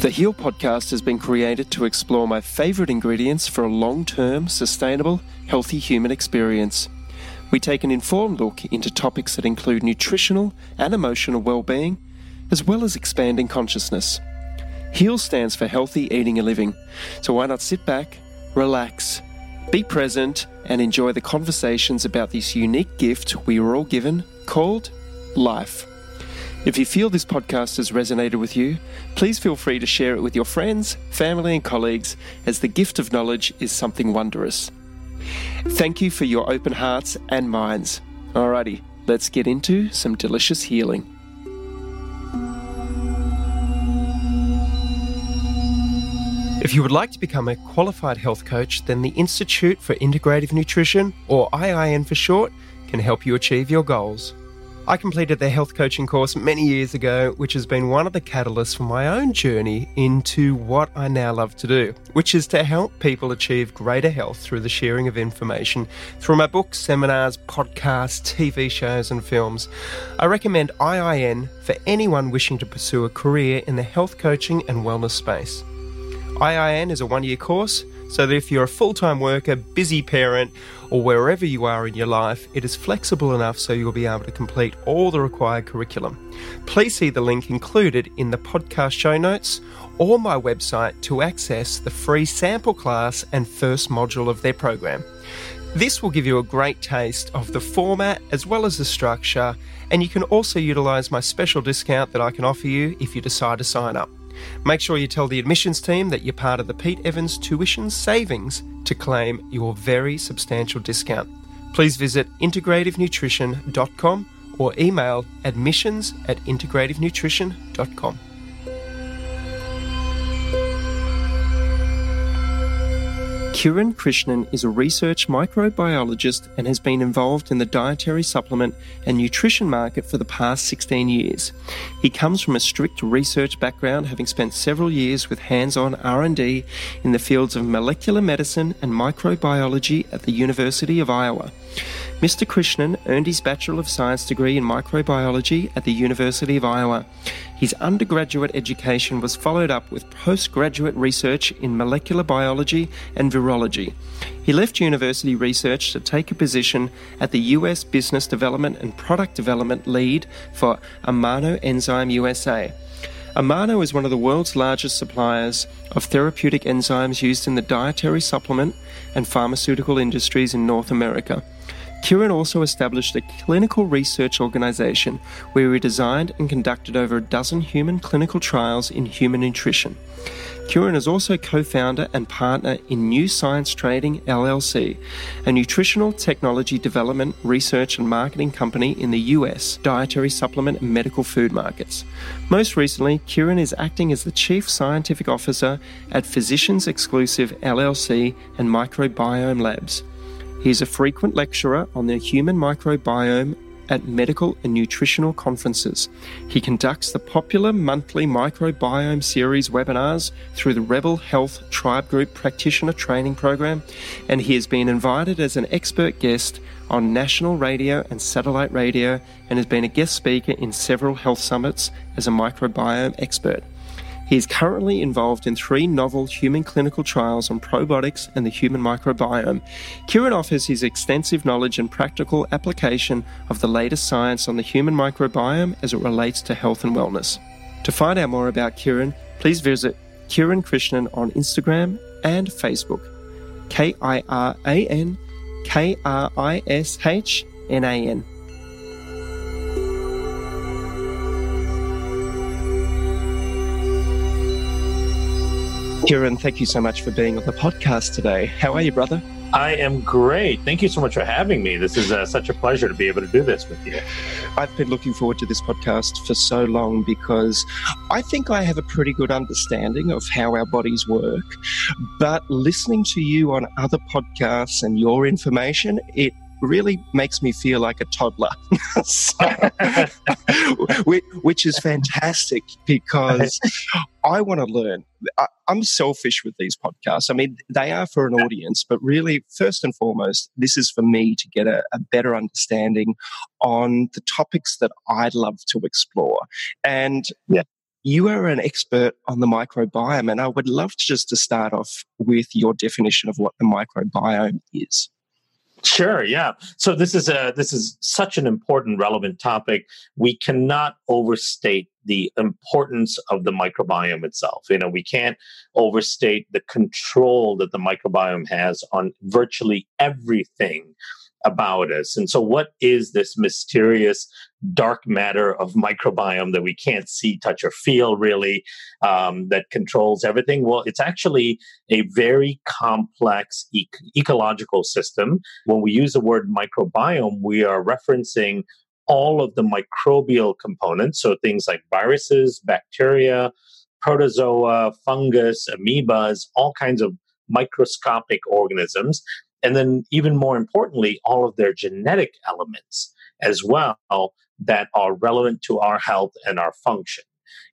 The Heal podcast has been created to explore my favorite ingredients for a long term, sustainable, healthy human experience. We take an informed look into topics that include nutritional and emotional well being, as well as expanding consciousness. HEAL stands for Healthy Eating and Living, so why not sit back, relax, be present, and enjoy the conversations about this unique gift we were all given called life. If you feel this podcast has resonated with you, please feel free to share it with your friends, family, and colleagues, as the gift of knowledge is something wondrous. Thank you for your open hearts and minds. Alrighty, let's get into some delicious healing. If you would like to become a qualified health coach, then the Institute for Integrative Nutrition, or IIN for short, can help you achieve your goals. I completed the health coaching course many years ago, which has been one of the catalysts for my own journey into what I now love to do, which is to help people achieve greater health through the sharing of information through my books, seminars, podcasts, TV shows, and films. I recommend IIN for anyone wishing to pursue a career in the health coaching and wellness space. IIN is a one year course so that if you're a full time worker, busy parent, or wherever you are in your life, it is flexible enough so you'll be able to complete all the required curriculum. Please see the link included in the podcast show notes or my website to access the free sample class and first module of their program. This will give you a great taste of the format as well as the structure, and you can also utilize my special discount that I can offer you if you decide to sign up. Make sure you tell the admissions team that you're part of the Pete Evans Tuition Savings to claim your very substantial discount. Please visit integrativenutrition.com or email admissions at integrativenutrition.com. Kiran Krishnan is a research microbiologist and has been involved in the dietary supplement and nutrition market for the past 16 years. He comes from a strict research background having spent several years with hands-on R&D in the fields of molecular medicine and microbiology at the University of Iowa. Mr. Krishnan earned his Bachelor of Science degree in microbiology at the University of Iowa. His undergraduate education was followed up with postgraduate research in molecular biology and virology. He left university research to take a position at the US Business Development and Product Development Lead for Amano Enzyme USA. Amano is one of the world's largest suppliers of therapeutic enzymes used in the dietary supplement and pharmaceutical industries in North America. Kiran also established a clinical research organization where he designed and conducted over a dozen human clinical trials in human nutrition. Kiran is also co founder and partner in New Science Trading LLC, a nutritional technology development, research, and marketing company in the US dietary supplement and medical food markets. Most recently, Kiran is acting as the Chief Scientific Officer at Physicians Exclusive LLC and Microbiome Labs. He is a frequent lecturer on the human microbiome at medical and nutritional conferences. He conducts the popular monthly microbiome series webinars through the Rebel Health Tribe Group Practitioner Training Program, and he has been invited as an expert guest on national radio and satellite radio and has been a guest speaker in several health summits as a microbiome expert. He is currently involved in three novel human clinical trials on probiotics and the human microbiome. Kiran offers his extensive knowledge and practical application of the latest science on the human microbiome as it relates to health and wellness. To find out more about Kiran, please visit Kiran Krishnan on Instagram and Facebook. K I R A N K R I S H N A N. Kiran, thank you so much for being on the podcast today. How are you, brother? I am great. Thank you so much for having me. This is uh, such a pleasure to be able to do this with you. I've been looking forward to this podcast for so long because I think I have a pretty good understanding of how our bodies work. But listening to you on other podcasts and your information, it really makes me feel like a toddler, which is fantastic because I want to learn. I, am selfish with these podcasts. I mean, they are for an audience, but really, first and foremost, this is for me to get a, a better understanding on the topics that I'd love to explore. And yeah you are an expert on the microbiome, and I would love to just to start off with your definition of what the microbiome is. Sure, yeah. So this is a this is such an important relevant topic. We cannot overstate the importance of the microbiome itself. You know, we can't overstate the control that the microbiome has on virtually everything about us. And so, what is this mysterious dark matter of microbiome that we can't see, touch, or feel really um, that controls everything? Well, it's actually a very complex e- ecological system. When we use the word microbiome, we are referencing all of the microbial components. So, things like viruses, bacteria, protozoa, fungus, amoebas, all kinds of microscopic organisms and then, even more importantly, all of their genetic elements as well that are relevant to our health and our function.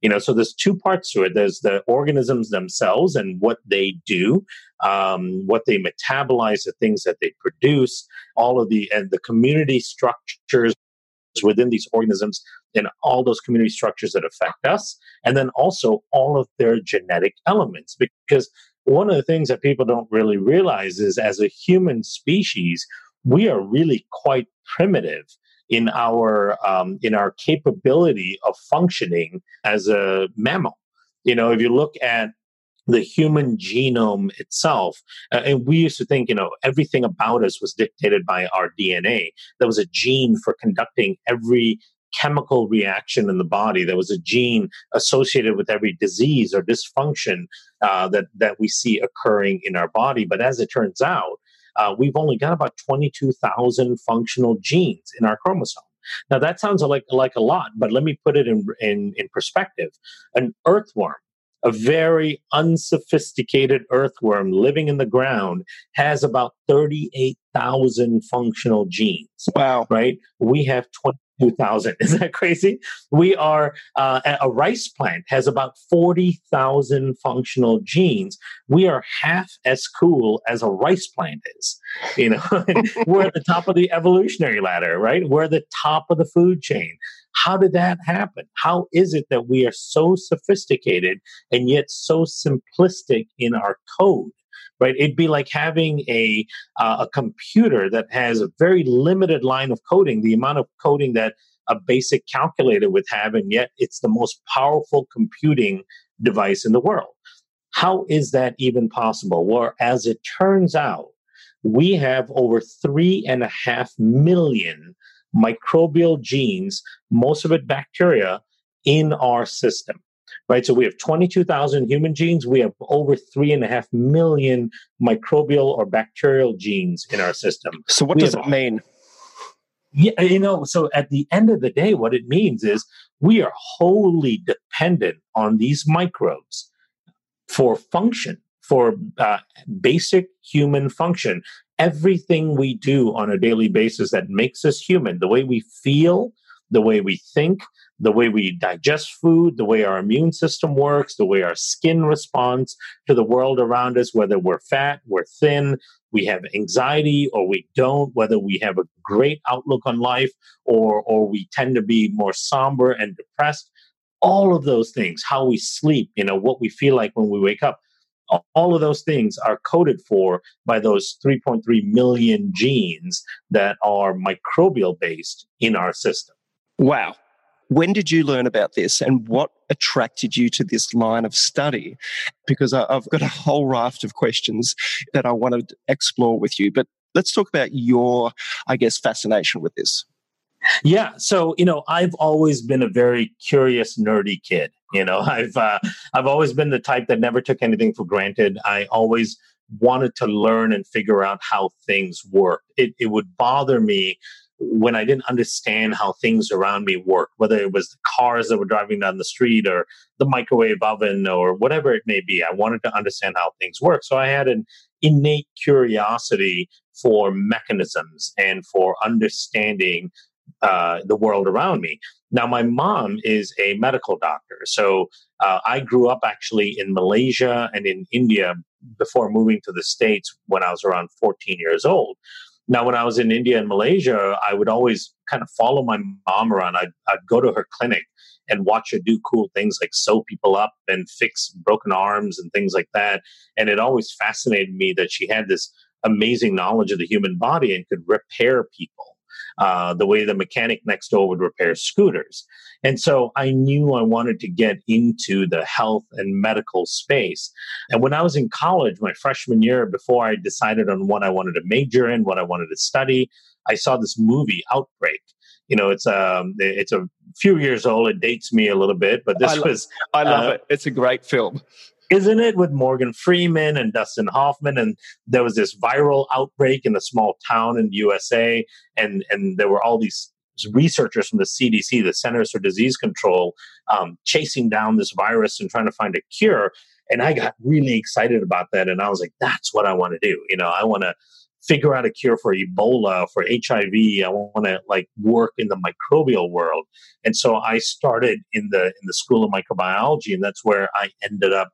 You know, so there's two parts to it. There's the organisms themselves and what they do, um, what they metabolize, the things that they produce, all of the and the community structures within these organisms and all those community structures that affect us, and then also all of their genetic elements. Because one of the things that people don't really realize is as a human species, we are really quite primitive in our um, in our capability of functioning as a mammal. You know, if you look at the human genome itself. Uh, and we used to think, you know, everything about us was dictated by our DNA. There was a gene for conducting every chemical reaction in the body. There was a gene associated with every disease or dysfunction uh, that that we see occurring in our body. But as it turns out, uh, we've only got about twenty two thousand functional genes in our chromosome. Now that sounds like like a lot, but let me put it in in, in perspective. An earthworm a very unsophisticated earthworm living in the ground has about 38,000 functional genes. Wow. Right? We have 20 2000. Is that crazy? We are, uh, a rice plant has about 40,000 functional genes. We are half as cool as a rice plant is. You know, we're at the top of the evolutionary ladder, right? We're the top of the food chain. How did that happen? How is it that we are so sophisticated and yet so simplistic in our code? Right? It'd be like having a uh, a computer that has a very limited line of coding, the amount of coding that a basic calculator would have, and yet it's the most powerful computing device in the world. How is that even possible? Well, as it turns out, we have over three and a half million microbial genes, most of it bacteria, in our system right? So we have 22,000 human genes. We have over three and a half million microbial or bacterial genes in our system. So what we does it mean? Yeah, you know, so at the end of the day, what it means is we are wholly dependent on these microbes for function, for uh, basic human function. Everything we do on a daily basis that makes us human, the way we feel, the way we think, the way we digest food, the way our immune system works, the way our skin responds to the world around us, whether we're fat, we're thin, we have anxiety or we don't, whether we have a great outlook on life or, or we tend to be more somber and depressed. All of those things, how we sleep, you know, what we feel like when we wake up, all of those things are coded for by those 3.3 million genes that are microbial based in our system. Wow. When did you learn about this and what attracted you to this line of study? Because I've got a whole raft of questions that I want to explore with you. But let's talk about your, I guess, fascination with this. Yeah, so you know, I've always been a very curious, nerdy kid. You know, I've uh, I've always been the type that never took anything for granted. I always wanted to learn and figure out how things work. It, it would bother me when I didn't understand how things around me work, whether it was the cars that were driving down the street or the microwave oven or whatever it may be. I wanted to understand how things work. So I had an innate curiosity for mechanisms and for understanding uh, the world around me. Now, my mom is a medical doctor. So uh, I grew up actually in Malaysia and in India before moving to the States when I was around 14 years old. Now, when I was in India and Malaysia, I would always kind of follow my mom around. I'd, I'd go to her clinic and watch her do cool things like sew people up and fix broken arms and things like that. And it always fascinated me that she had this amazing knowledge of the human body and could repair people uh, the way the mechanic next door would repair scooters. And so I knew I wanted to get into the health and medical space. And when I was in college, my freshman year, before I decided on what I wanted to major in, what I wanted to study, I saw this movie, Outbreak. You know, it's um, it's a few years old. It dates me a little bit, but this I was. I love uh, it. It's a great film isn't it with morgan freeman and dustin hoffman? And there was this viral outbreak in a small town in the usa and and there were all these researchers from the cdc the centers for disease control um, chasing down this virus and trying to find a cure. And i got really excited about that and i was like that's what i want to do. You know i want to figure out a cure for ebola for hiv i want to like work in the microbial world. And so i started in the in the school of microbiology and that's where i ended up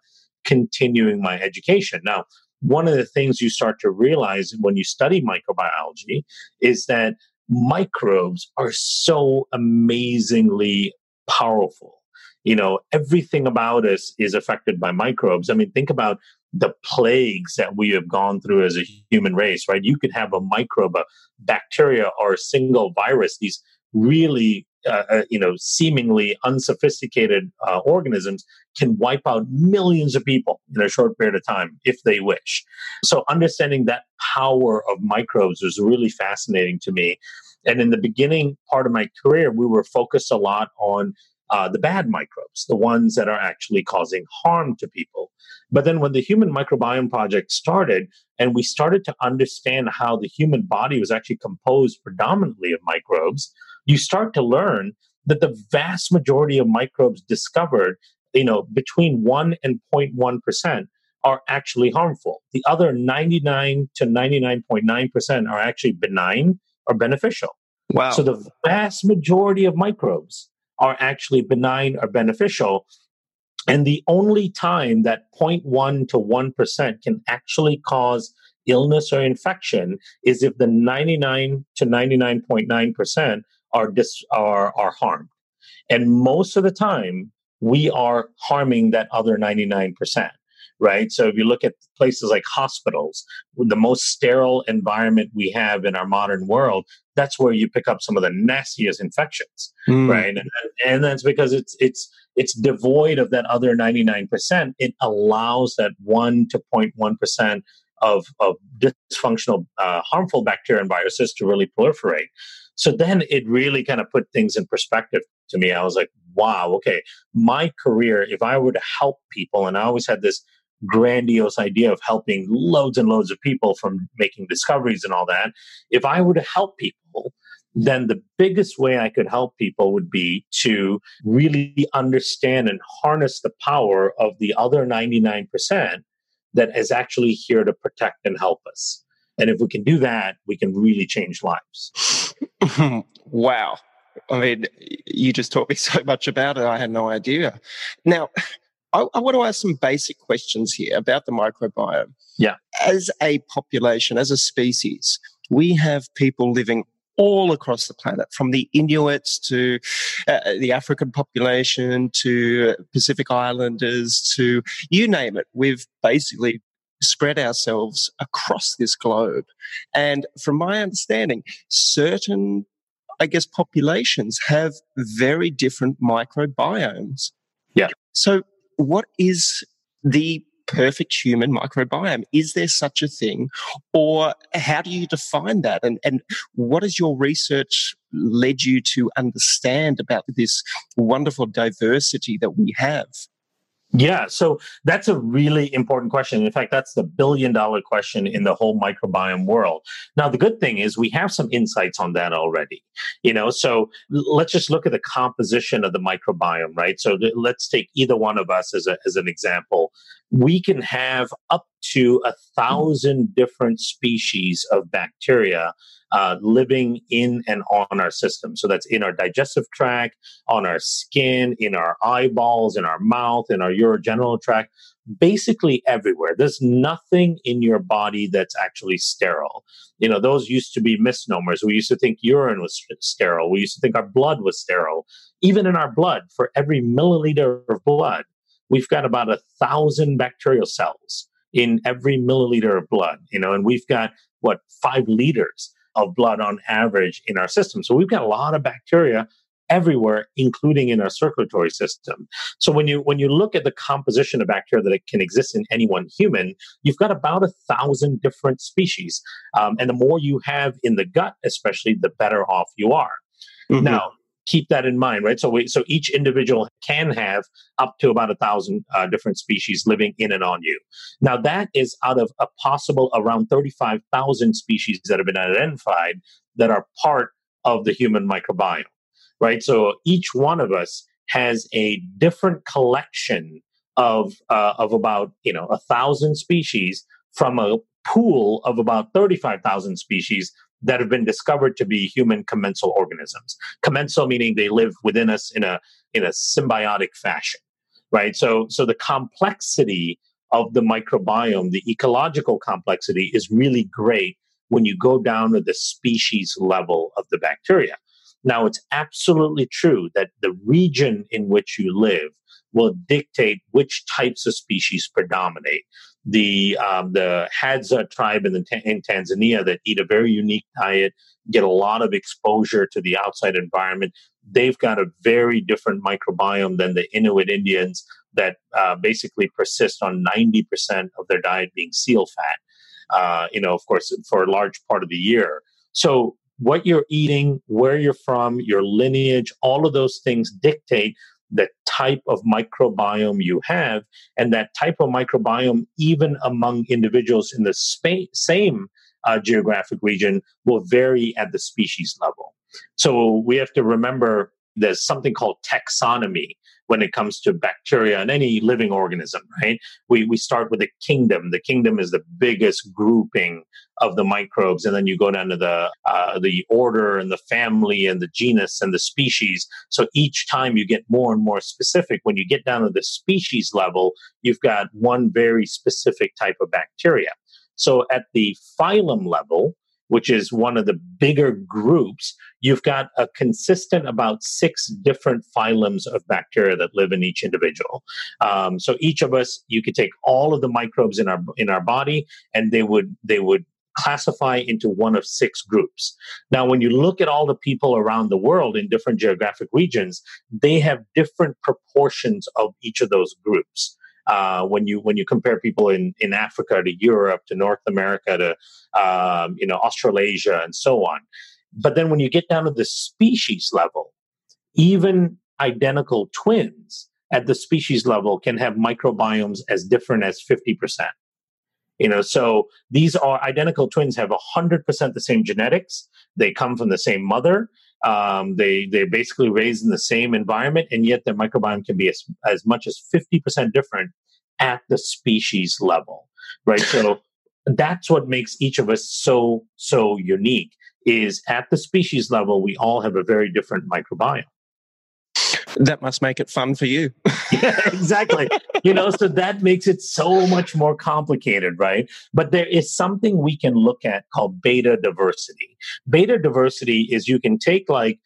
continuing my education. Now, one of the things you start to realize when you study microbiology is that microbes are so amazingly powerful. You know, everything about us is affected by microbes. I mean, think about the plagues that we have gone through as a human race, right? You could have a microbe, a bacteria, or a single virus, these really uh, uh, you know, seemingly unsophisticated uh, organisms can wipe out millions of people in a short period of time if they wish. So, understanding that power of microbes was really fascinating to me. And in the beginning part of my career, we were focused a lot on uh, the bad microbes, the ones that are actually causing harm to people. But then when the Human Microbiome Project started, and we started to understand how the human body was actually composed predominantly of microbes, you start to learn that the vast majority of microbes discovered, you know, between 1 and 0.1% are actually harmful. The other 99 to 99.9% are actually benign or beneficial. Wow. So the vast majority of microbes are actually benign or beneficial. And the only time that 0.1 to 1% can actually cause illness or infection is if the 99 to 99.9% are dis- are are harmed. And most of the time, we are harming that other 99%, right? So if you look at places like hospitals, the most sterile environment we have in our modern world, that's where you pick up some of the nastiest infections, mm. right? And, and that's because it's it's it's devoid of that other 99%. It allows that 1 to 0.1% of, of dysfunctional, uh, harmful bacteria and viruses to really proliferate. So then it really kind of put things in perspective to me. I was like, wow, okay, my career, if I were to help people, and I always had this grandiose idea of helping loads and loads of people from making discoveries and all that, if I were to help people, then the biggest way I could help people would be to really understand and harness the power of the other 99% that is actually here to protect and help us. And if we can do that, we can really change lives. wow. I mean, you just taught me so much about it. I had no idea. Now, I, I, want to ask some basic questions here about the microbiome. Yeah. As a population, as a species, we have people living all across the planet, from the Inuits to uh, the African population to Pacific Islanders to you name it. We've basically spread ourselves across this globe. And from my understanding, certain, I guess, populations have very different microbiomes. Yeah. So, what is the perfect human microbiome? Is there such a thing? Or how do you define that? And, and what has your research led you to understand about this wonderful diversity that we have? Yeah, so that's a really important question. In fact, that's the billion dollar question in the whole microbiome world. Now, the good thing is we have some insights on that already. You know, so let's just look at the composition of the microbiome, right? So let's take either one of us as, a, as an example. We can have up to a thousand different species of bacteria uh, living in and on our system. So that's in our digestive tract, on our skin, in our eyeballs, in our mouth, in our urogenital tract, basically everywhere. There's nothing in your body that's actually sterile. You know, those used to be misnomers. We used to think urine was sterile. We used to think our blood was sterile. Even in our blood, for every milliliter of blood, we've got about a thousand bacterial cells in every milliliter of blood, you know, and we've got what five liters of blood on average in our system. So we've got a lot of bacteria everywhere, including in our circulatory system. So when you when you look at the composition of bacteria that can exist in any one human, you've got about a thousand different species, um, and the more you have in the gut, especially, the better off you are. Mm-hmm. Now, keep that in mind, right? So we, so each individual can have up to about a thousand uh, different species living in and on you. Now that is out of a possible around 35,000 species that have been identified that are part of the human microbiome, right? So each one of us has a different collection of uh, of about you know a thousand species from a pool of about 35,000 species that have been discovered to be human commensal organisms. Commensal meaning they live within us in a in a symbiotic fashion, right? So so the complexity of the microbiome, the ecological complexity is really great when you go down to the species level of the bacteria. Now, it's absolutely true that the region in which you live will dictate which types of species predominate the um, the Hadza tribe in, the, in Tanzania that eat a very unique diet, get a lot of exposure to the outside environment. They've got a very different microbiome than the Inuit Indians that uh, basically persist on 90% of their diet being seal fat, uh, you know, of course, for a large part of the year. So, what you're eating, where you're from, your lineage, all of those things dictate the type of microbiome you have. And that type of microbiome, even among individuals in the spa- same uh, geographic region, will vary at the species level. So we have to remember there's something called taxonomy when it comes to bacteria and any living organism, right? We, we start with the kingdom. The kingdom is the biggest grouping of the microbes, and then you go down to the uh, the order and the family and the genus and the species. So each time you get more and more specific. When you get down to the species level, you've got one very specific type of bacteria. So at the phylum level, which is one of the bigger groups, you've got a consistent about six different phylums of bacteria that live in each individual. Um, so each of us, you could take all of the microbes in our in our body, and they would they would classify into one of six groups. Now, when you look at all the people around the world in different geographic regions, they have different proportions of each of those groups uh, when you when you compare people in in Africa to Europe to North America to um, you know Australasia and so on. But then when you get down to the species level, even identical twins at the species level can have microbiomes as different as 50%. You know, so these are identical twins have 100% the same genetics. They come from the same mother. Um, they they're basically raised in the same environment, and yet their microbiome can be as, as much as 50% different at the species level, right? So that's what makes each of us so so unique. Is at the species level, we all have a very different microbiome that must make it fun for you. yeah, exactly. you know, so that makes it so much more complicated, right? But there is something we can look at called beta diversity. Beta diversity is you can take like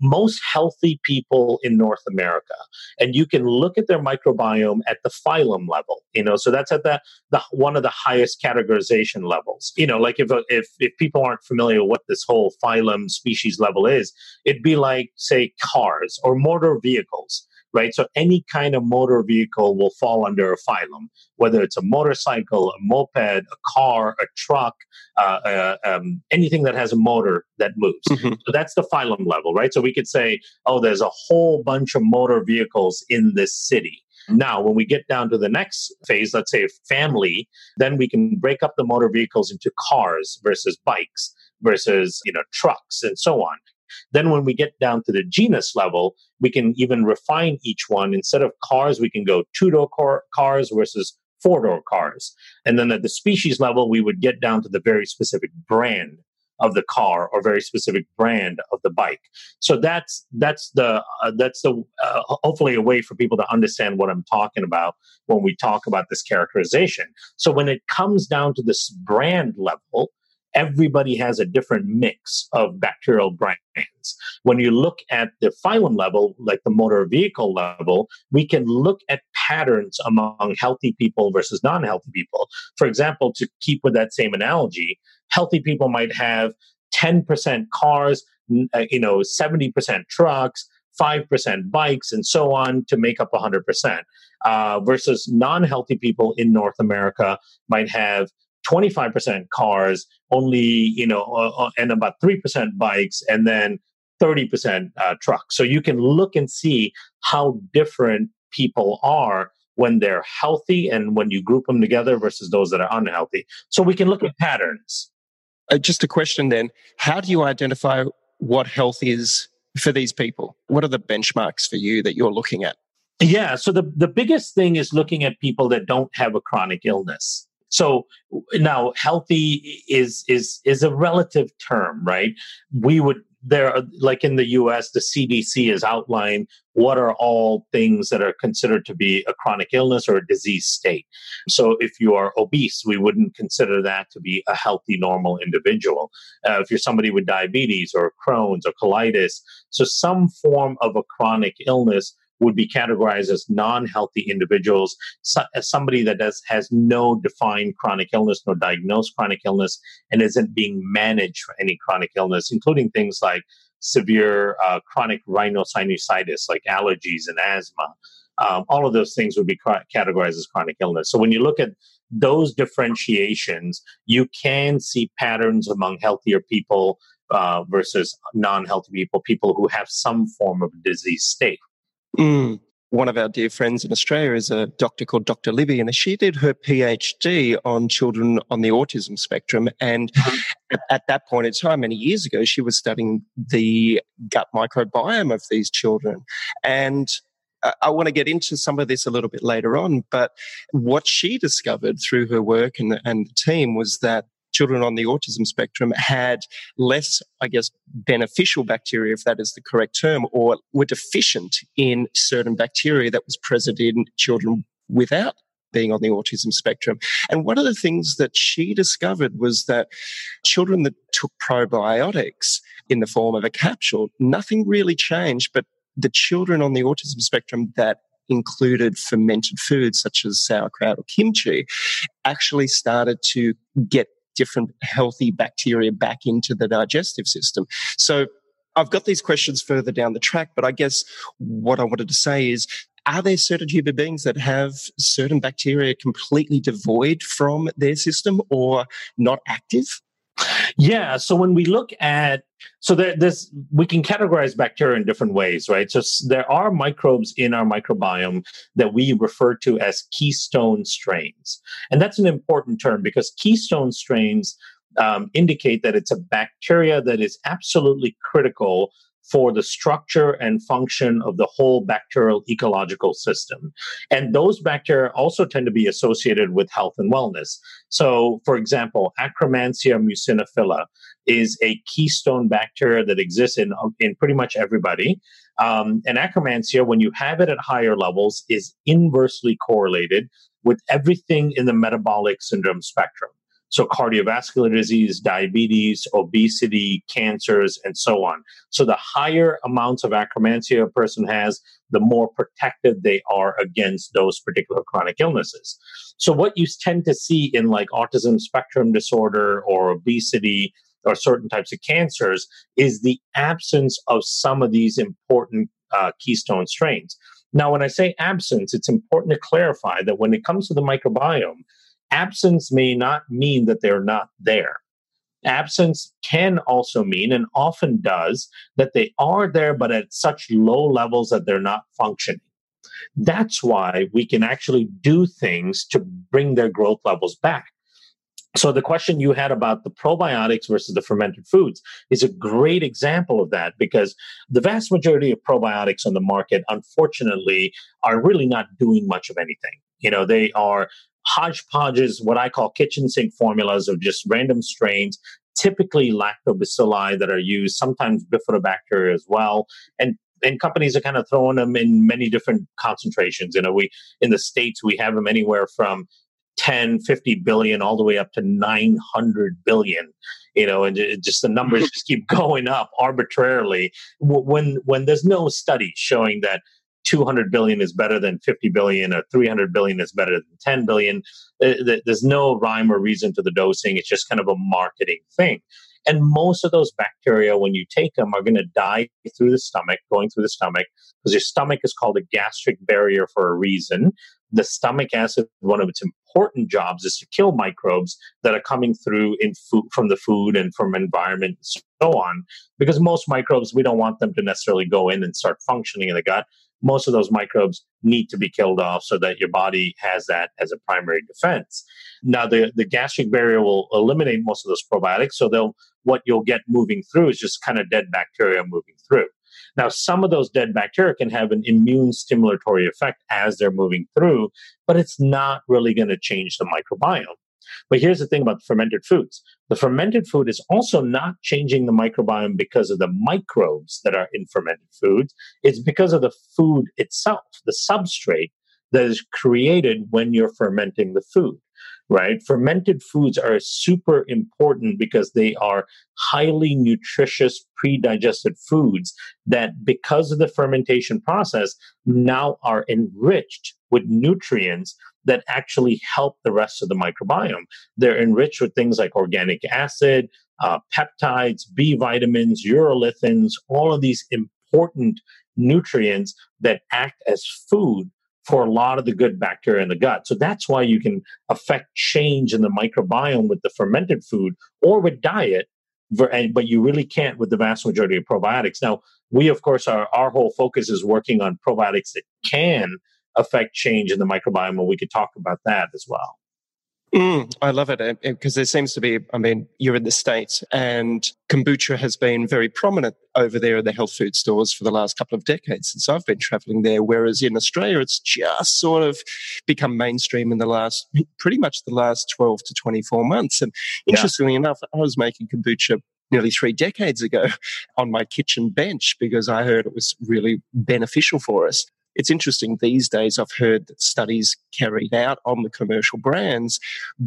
most healthy people in North America. And you can look at their microbiome at the phylum level, you know, so that's at the, the one of the highest categorization levels. You know, like if, uh, if, if people aren't familiar what this whole phylum species level is, it'd be like, say, cars or motor vehicles right? So any kind of motor vehicle will fall under a phylum, whether it's a motorcycle, a moped, a car, a truck, uh, uh, um, anything that has a motor that moves. Mm-hmm. So that's the phylum level, right? So we could say, oh, there's a whole bunch of motor vehicles in this city. Now, when we get down to the next phase, let's say family, then we can break up the motor vehicles into cars versus bikes versus you know trucks and so on then when we get down to the genus level, we can even refine each one. Instead of cars, we can go two door cars versus four door cars. And then at the species level, we would get down to the very specific brand of the car or very specific brand of the bike. So that's that's the uh, that's the uh, hopefully a way for people to understand what I'm talking about when we talk about this characterization. So when it comes down to this brand level, everybody has a different mix of bacterial brands. When you look at the phylum level, like the motor vehicle level, we can look at patterns among healthy people versus non healthy people. For example, to keep with that same analogy, healthy people might have 10% cars, uh, you know, 70% trucks, 5% bikes, and so on to make up 100%. Uh, versus non healthy people in North America might have 25% cars, only, you know, uh, uh and about 3% bikes, and then 30% uh, trucks. So you can look and see how different people are when they're healthy and when you group them together versus those that are unhealthy. So we can look at patterns. Uh, just a question then how do you identify what health is for these people? What are the benchmarks for you that you're looking at? Yeah, so the, the biggest thing is looking at people that don't have a chronic illness. So now healthy is is is a relative term, right? We would there are, like in the US the CDC has outlined what are all things that are considered to be a chronic illness or a disease state. So if you are obese, we wouldn't consider that to be a healthy normal individual. Uh, if you're somebody with diabetes or Crohn's or colitis, so some form of a chronic illness would be categorized as non-healthy individuals as somebody that does has no defined chronic illness no diagnosed chronic illness and isn't being managed for any chronic illness including things like severe uh, chronic rhinosinusitis like allergies and asthma. Um, all of those things would be categorized as chronic illness. So when you look at those differentiations you can see patterns among healthier people uh, versus non-healthy people people who have some form of disease state Mm. One of our dear friends in Australia is a doctor called Dr. Libby, and she did her PhD on children on the autism spectrum. And mm-hmm. at that point in time, many years ago, she was studying the gut microbiome of these children. And I want to get into some of this a little bit later on, but what she discovered through her work and, and the team was that children on the autism spectrum had less, I guess, beneficial bacteria, if that is the correct term, or were deficient in certain bacteria that was present in children without being on the autism spectrum. And one of the things that she discovered was that children that took probiotics in the form of a capsule, nothing really changed, but the children on the autism spectrum that included fermented foods such as sauerkraut or kimchi actually started to get different healthy bacteria back into the digestive system. So I've got these questions further down the track, but I guess what I wanted to say is are there certain human beings that have certain bacteria completely devoid from their system or not active? Yeah. So when we look at so there, there's we can categorize bacteria in different ways, right? So there are microbes in our microbiome that we refer to as keystone strains, and that's an important term because keystone strains um, indicate that it's a bacteria that is absolutely critical for the structure and function of the whole bacterial ecological system. And those bacteria also tend to be associated with health and wellness. So, for example, Akkermansia muciniphila is a keystone bacteria that exists in, in pretty much everybody. Um, and Akkermansia, when you have it at higher levels, is inversely correlated with everything in the metabolic syndrome spectrum. So, cardiovascular disease, diabetes, obesity, cancers, and so on. So, the higher amounts of Akkermansia a person has, the more protected they are against those particular chronic illnesses. So, what you tend to see in like autism spectrum disorder or obesity or certain types of cancers is the absence of some of these important uh, keystone strains. Now, when I say absence, it's important to clarify that when it comes to the microbiome, absence may not mean that they're not there. Absence can also mean, and often does, that they are there, but at such low levels that they're not functioning. That's why we can actually do things to bring their growth levels back. So, the question you had about the probiotics versus the fermented foods is a great example of that because the vast majority of probiotics on the market, unfortunately, are really not doing much of anything. You know, they are hodgepodges, what I call kitchen sink formulas of just random strains, typically lactobacilli that are used, sometimes bifidobacteria as well. And and companies are kind of throwing them in many different concentrations. You know, we in the states we have them anywhere from 10, 50 billion, all the way up to 900 billion. You know, and just the numbers just keep going up arbitrarily. When when there's no study showing that 200 billion is better than 50 billion or 300 billion is better than 10 billion, uh, there's no rhyme or reason to the dosing. It's just kind of a marketing thing. And most of those bacteria, when you take them, are going to die through the stomach, going through the stomach, because your stomach is called a gastric barrier for a reason. The stomach acid, one of its important jobs is to kill microbes that are coming through in food from the food and from environment and so on. Because most microbes, we don't want them to necessarily go in and start functioning in the gut. Most of those microbes need to be killed off so that your body has that as a primary defense. Now, the, the gastric barrier will eliminate most of those probiotics, so they'll what you'll get moving through is just kind of dead bacteria moving through. Now, some of those dead bacteria can have an immune stimulatory effect as they're moving through, but it's not really going to change the microbiome. But here's the thing about fermented foods the fermented food is also not changing the microbiome because of the microbes that are in fermented foods. It's because of the food itself, the substrate that is created when you're fermenting the food right? Fermented foods are super important because they are highly nutritious, pre digested foods that, because of the fermentation process, now are enriched with nutrients that actually help the rest of the microbiome. They're enriched with things like organic acid, uh, peptides, B vitamins, urolithins, all of these important nutrients that act as food for a lot of the good bacteria in the gut. So that's why you can affect change in the microbiome with the fermented food or with diet, but you really can't with the vast majority of probiotics. Now, we, of course, our, our whole focus is working on probiotics that can affect change in the microbiome, and we could talk about that as well. Mm, I love it because there seems to be, I mean, you're in the States and kombucha has been very prominent over there in the health food stores for the last couple of decades since I've been traveling there. Whereas in Australia, it's just sort of become mainstream in the last, pretty much the last 12 to 24 months. And interestingly yeah. enough, I was making kombucha nearly three decades ago on my kitchen bench because I heard it was really beneficial for us it's interesting these days. I've heard that studies carried out on the commercial brands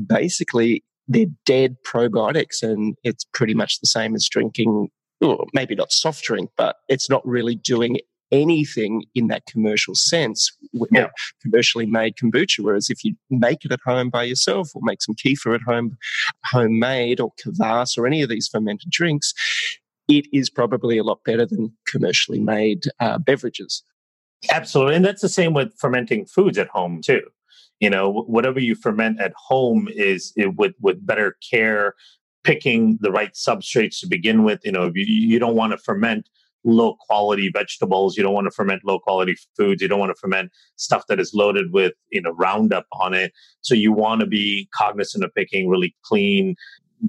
basically they're dead probiotics, and it's pretty much the same as drinking, well, maybe not soft drink, but it's not really doing anything in that commercial sense with yeah. commercially made kombucha. Whereas if you make it at home by yourself or make some kefir at home, homemade or kvass or any of these fermented drinks, it is probably a lot better than commercially made uh, beverages. Absolutely. And that's the same with fermenting foods at home too. You know, whatever you ferment at home is it, with with better care, picking the right substrates to begin with. You know, you, you don't want to ferment low quality vegetables. You don't want to ferment low quality foods. You don't want to ferment stuff that is loaded with, you know, Roundup on it. So you want to be cognizant of picking really clean,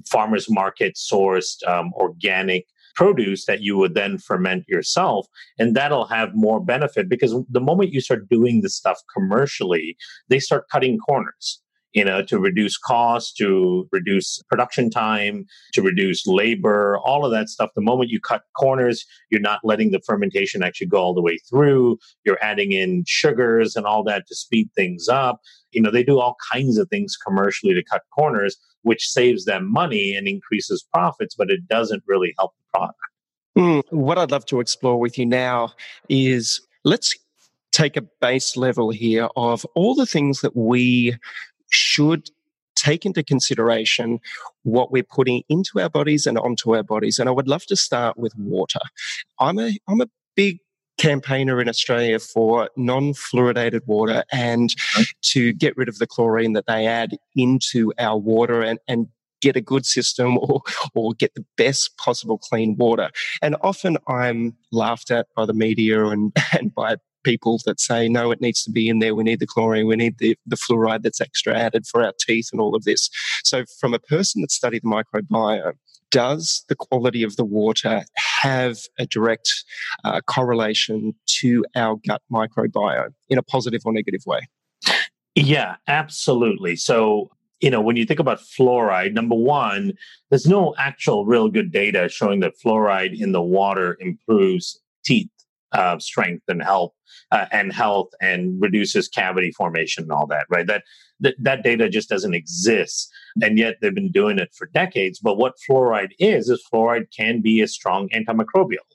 farmers market sourced, um, organic produce that you would then ferment yourself. And that'll have more benefit because the moment you start doing this stuff commercially, they start cutting corners you know, to reduce cost, to reduce production time, to reduce labor, all of that stuff. The moment you cut corners, you're not letting the fermentation actually go all the way through. You're adding in sugars and all that to speed things up. You know, they do all kinds of things commercially to cut corners, which saves them money and increases profits, but it doesn't really help the product. Mm, what I'd love to explore with you now is let's take a base level here of all the things that we should take into consideration what we're putting into our bodies and onto our bodies. And I would love to start with water. I'm a I'm a big campaigner in Australia for non-fluoridated water and to get rid of the chlorine that they add into our water and, and get a good system or, or get the best possible clean water. And often I'm laughed at by the media and, and by people that say, no, it needs to be in there. We need the chlorine. We need the, the fluoride that's extra added for our teeth and all of this. So, from a person that studied the microbiome, does the quality of the water have a direct uh, correlation to our gut microbiome in a positive or negative way? Yeah, absolutely. So, you know, when you think about fluoride, number one, there's no actual real good data showing that fluoride in the water improves teeth uh, strength and health uh, and health and reduces cavity formation and all that, right? That, that that data just doesn't exist, and yet they've been doing it for decades. But what fluoride is is fluoride can be a strong antimicrobial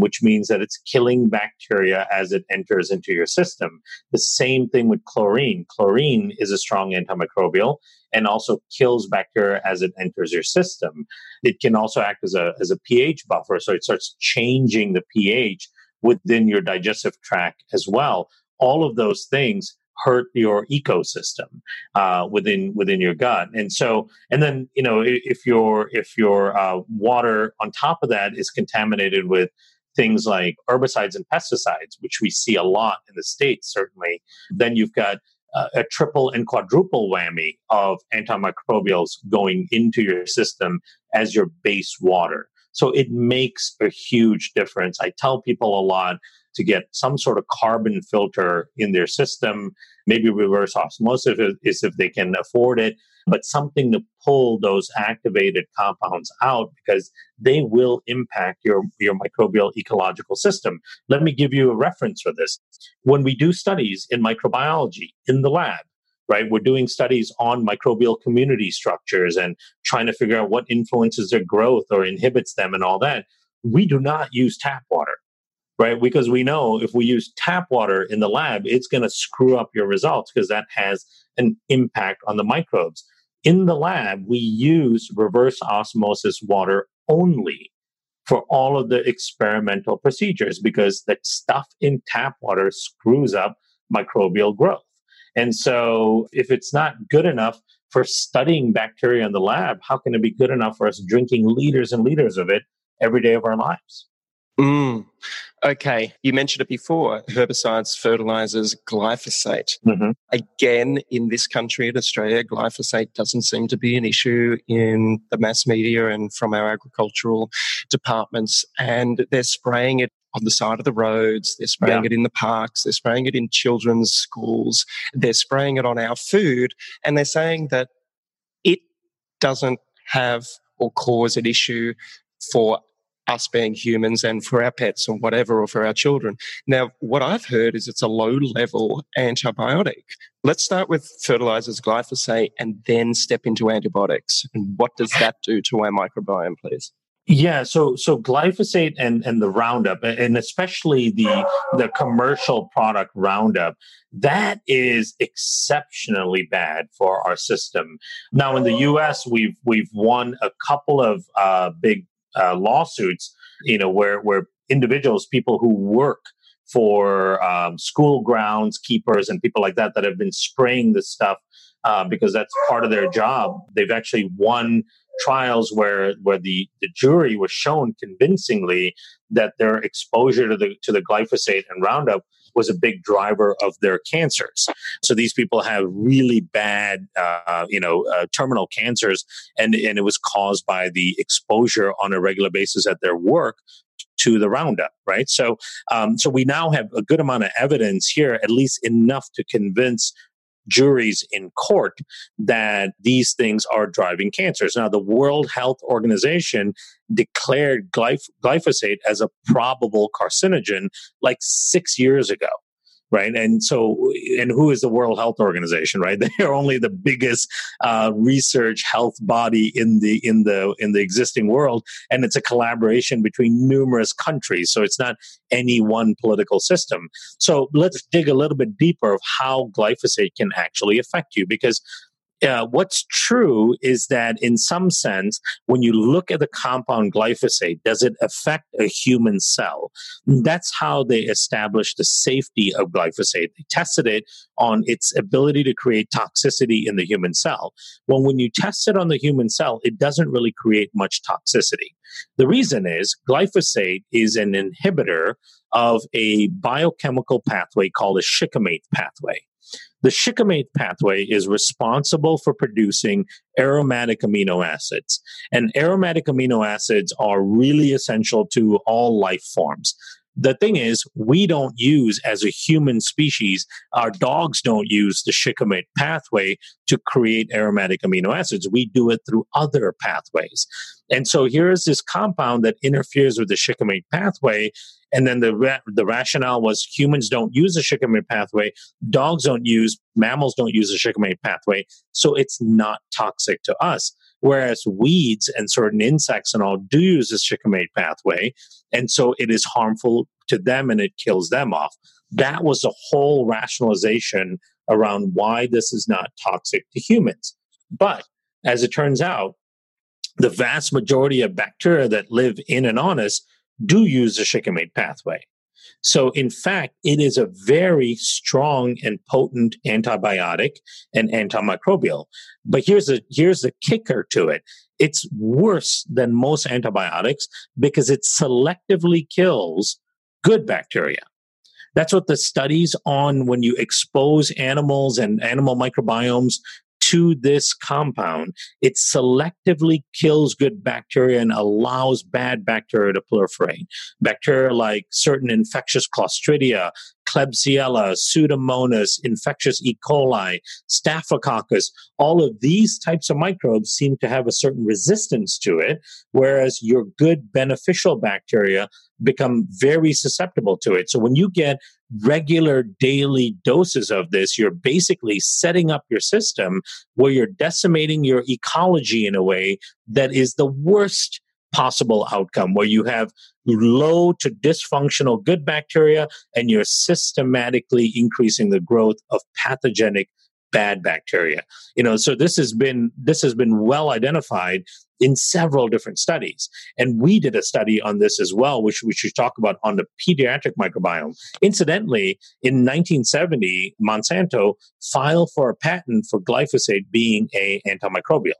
which means that it's killing bacteria as it enters into your system. The same thing with chlorine. Chlorine is a strong antimicrobial and also kills bacteria as it enters your system. It can also act as a, as a pH buffer, so it starts changing the pH within your digestive tract as well. All of those things hurt your ecosystem uh, within within your gut and so and then you know if your if your uh, water on top of that is contaminated with things like herbicides and pesticides, which we see a lot in the States, certainly, then you've got uh, a triple and quadruple whammy of antimicrobials going into your system as your base water. So it makes a huge difference. I tell people a lot to get some sort of carbon filter in their system. Maybe reverse osmosis is if they can afford it but something to pull those activated compounds out because they will impact your, your microbial ecological system. Let me give you a reference for this. When we do studies in microbiology in the lab, right, we're doing studies on microbial community structures and trying to figure out what influences their growth or inhibits them and all that. We do not use tap water right? Because we know if we use tap water in the lab, it's going to screw up your results because that has an impact on the microbes. In the lab, we use reverse osmosis water only for all of the experimental procedures because that stuff in tap water screws up microbial growth. And so, if it's not good enough for studying bacteria in the lab, how can it be good enough for us drinking liters and liters of it every day of our lives? Mm. Okay, you mentioned it before herbicides, fertilizers, glyphosate. Mm-hmm. Again, in this country, in Australia, glyphosate doesn't seem to be an issue in the mass media and from our agricultural departments. And they're spraying it on the side of the roads, they're spraying yeah. it in the parks, they're spraying it in children's schools, they're spraying it on our food, and they're saying that it doesn't have or cause an issue for us being humans and for our pets or whatever, or for our children. Now, what I've heard is it's a low level antibiotic. Let's start with fertilizers, glyphosate, and then step into antibiotics. And what does that do to our microbiome, please? Yeah, so so glyphosate and and the Roundup, and especially the the commercial product Roundup, that is exceptionally bad for our system. Now, in the U.S., we've we've won a couple of uh, big uh, lawsuits, you know, where where individuals, people who work for um, school grounds keepers and people like that that have been spraying this stuff uh, because that's part of their job. They've actually won trials where where the, the jury was shown convincingly that their exposure to the to the glyphosate and Roundup was a big driver of their cancers. So these people have really bad, uh, you know, uh, terminal cancers, and and it was caused by the exposure on a regular basis at their work to the Roundup, right? So, um, so we now have a good amount of evidence here, at least enough to convince juries in court that these things are driving cancers. Now, the World Health Organization declared glyph- glyphosate as a probable carcinogen like six years ago right? And so, and who is the World Health Organization, right? They are only the biggest uh, research health body in the in the in the existing world, and it's a collaboration between numerous countries. So it's not any one political system. So let's dig a little bit deeper of how glyphosate can actually affect you, because uh, what's true is that in some sense, when you look at the compound glyphosate, does it affect a human cell? That's how they established the safety of glyphosate. They tested it on its ability to create toxicity in the human cell. Well, when you test it on the human cell, it doesn't really create much toxicity. The reason is glyphosate is an inhibitor of a biochemical pathway called a shikimate pathway. The shikimate pathway is responsible for producing aromatic amino acids. And aromatic amino acids are really essential to all life forms. The thing is, we don't use as a human species, our dogs don't use the shikimate pathway to create aromatic amino acids. We do it through other pathways. And so here's this compound that interferes with the shikimate pathway. And then the, the rationale was humans don't use the shikimate pathway, dogs don't use, mammals don't use the shikimate pathway. So it's not toxic to us. Whereas weeds and certain insects and all do use the shikimate pathway. And so it is harmful to them and it kills them off. That was the whole rationalization around why this is not toxic to humans. But as it turns out, the vast majority of bacteria that live in and on us do use the shikimate pathway. So, in fact, it is a very strong and potent antibiotic and antimicrobial. But here's the here's the kicker to it. It's worse than most antibiotics because it selectively kills good bacteria. That's what the studies on when you expose animals and animal microbiomes to this compound, it selectively kills good bacteria and allows bad bacteria to proliferate. Bacteria like certain infectious Clostridia, Klebsiella, Pseudomonas, infectious E. coli, Staphylococcus, all of these types of microbes seem to have a certain resistance to it, whereas your good beneficial bacteria become very susceptible to it. So when you get regular daily doses of this, you're basically setting up your system where you're decimating your ecology in a way that is the worst possible outcome, where you have low to dysfunctional good bacteria and you're systematically increasing the growth of pathogenic bad bacteria. You know so this has been this has been well identified in several different studies. And we did a study on this as well which we should talk about on the pediatric microbiome. Incidentally in 1970 monsanto filed for a patent for glyphosate being a antimicrobial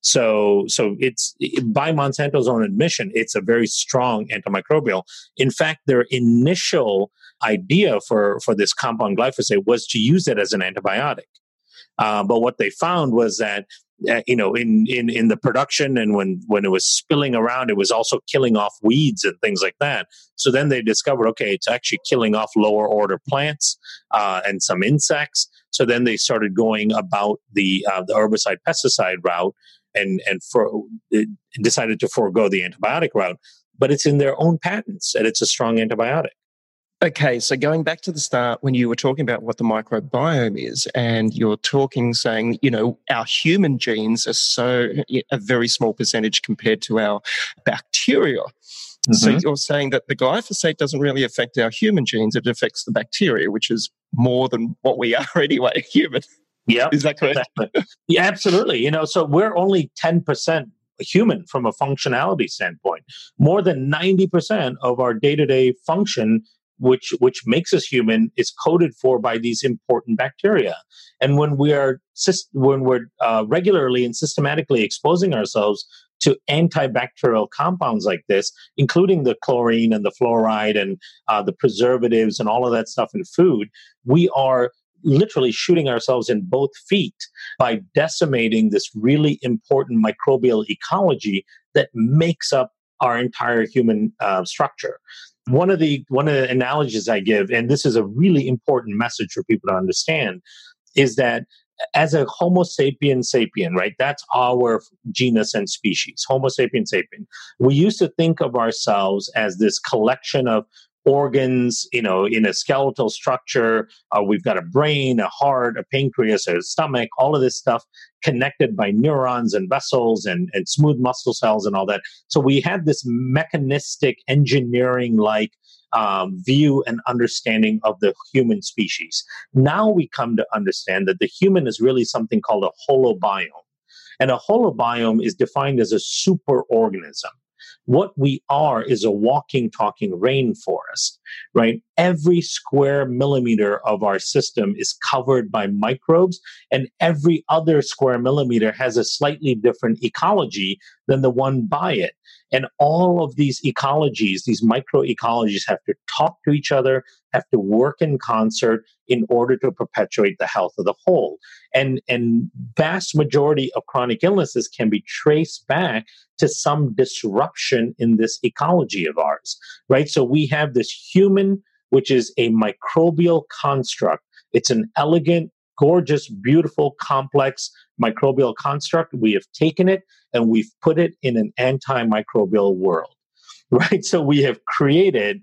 so, so it's by Monsanto's own admission, it's a very strong antimicrobial. In fact, their initial idea for, for this compound glyphosate was to use it as an antibiotic. Uh, but what they found was that uh, you know in, in in the production and when when it was spilling around it was also killing off weeds and things like that so then they discovered okay it's actually killing off lower order plants uh, and some insects so then they started going about the uh, the herbicide pesticide route and and for decided to forego the antibiotic route but it's in their own patents and it's a strong antibiotic Okay, so going back to the start when you were talking about what the microbiome is, and you're talking saying, you know, our human genes are so a very small percentage compared to our bacteria. Mm-hmm. So you're saying that the glyphosate doesn't really affect our human genes, it affects the bacteria, which is more than what we are anyway, human. Yeah. Is that correct? Exactly. Yeah, absolutely. You know, so we're only 10% human from a functionality standpoint. More than 90% of our day to day function which which makes us human is coded for by these important bacteria and when we are when we're uh, regularly and systematically exposing ourselves to antibacterial compounds like this including the chlorine and the fluoride and uh, the preservatives and all of that stuff in food we are literally shooting ourselves in both feet by decimating this really important microbial ecology that makes up our entire human uh, structure one of the one of the analogies I give, and this is a really important message for people to understand, is that as a Homo sapien sapien, right? That's our genus and species, Homo sapien sapien. We used to think of ourselves as this collection of organs, you know, in a skeletal structure. Uh, we've got a brain, a heart, a pancreas, a stomach, all of this stuff connected by neurons and vessels and, and smooth muscle cells and all that. So we had this mechanistic engineering like um, view and understanding of the human species. Now we come to understand that the human is really something called a holobiome. And a holobiome is defined as a superorganism. What we are is a walking, talking rainforest, right? Every square millimeter of our system is covered by microbes, and every other square millimeter has a slightly different ecology than the one by it. And all of these ecologies, these microecologies have to talk to each other, have to work in concert in order to perpetuate the health of the whole. And, and vast majority of chronic illnesses can be traced back to some disruption in this ecology of ours, right? So we have this human, which is a microbial construct. It's an elegant, gorgeous, beautiful, complex microbial construct. We have taken it and we've put it in an antimicrobial world, right? So we have created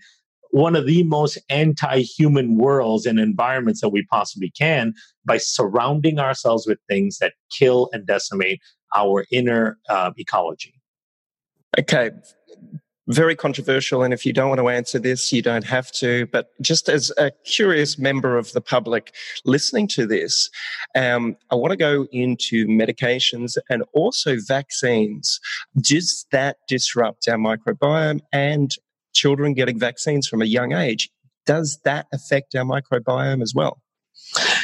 one of the most anti human worlds and environments that we possibly can by surrounding ourselves with things that kill and decimate our inner uh, ecology. Okay, very controversial. And if you don't want to answer this, you don't have to. But just as a curious member of the public listening to this, um, I want to go into medications and also vaccines. Does that disrupt our microbiome and children getting vaccines from a young age? Does that affect our microbiome as well?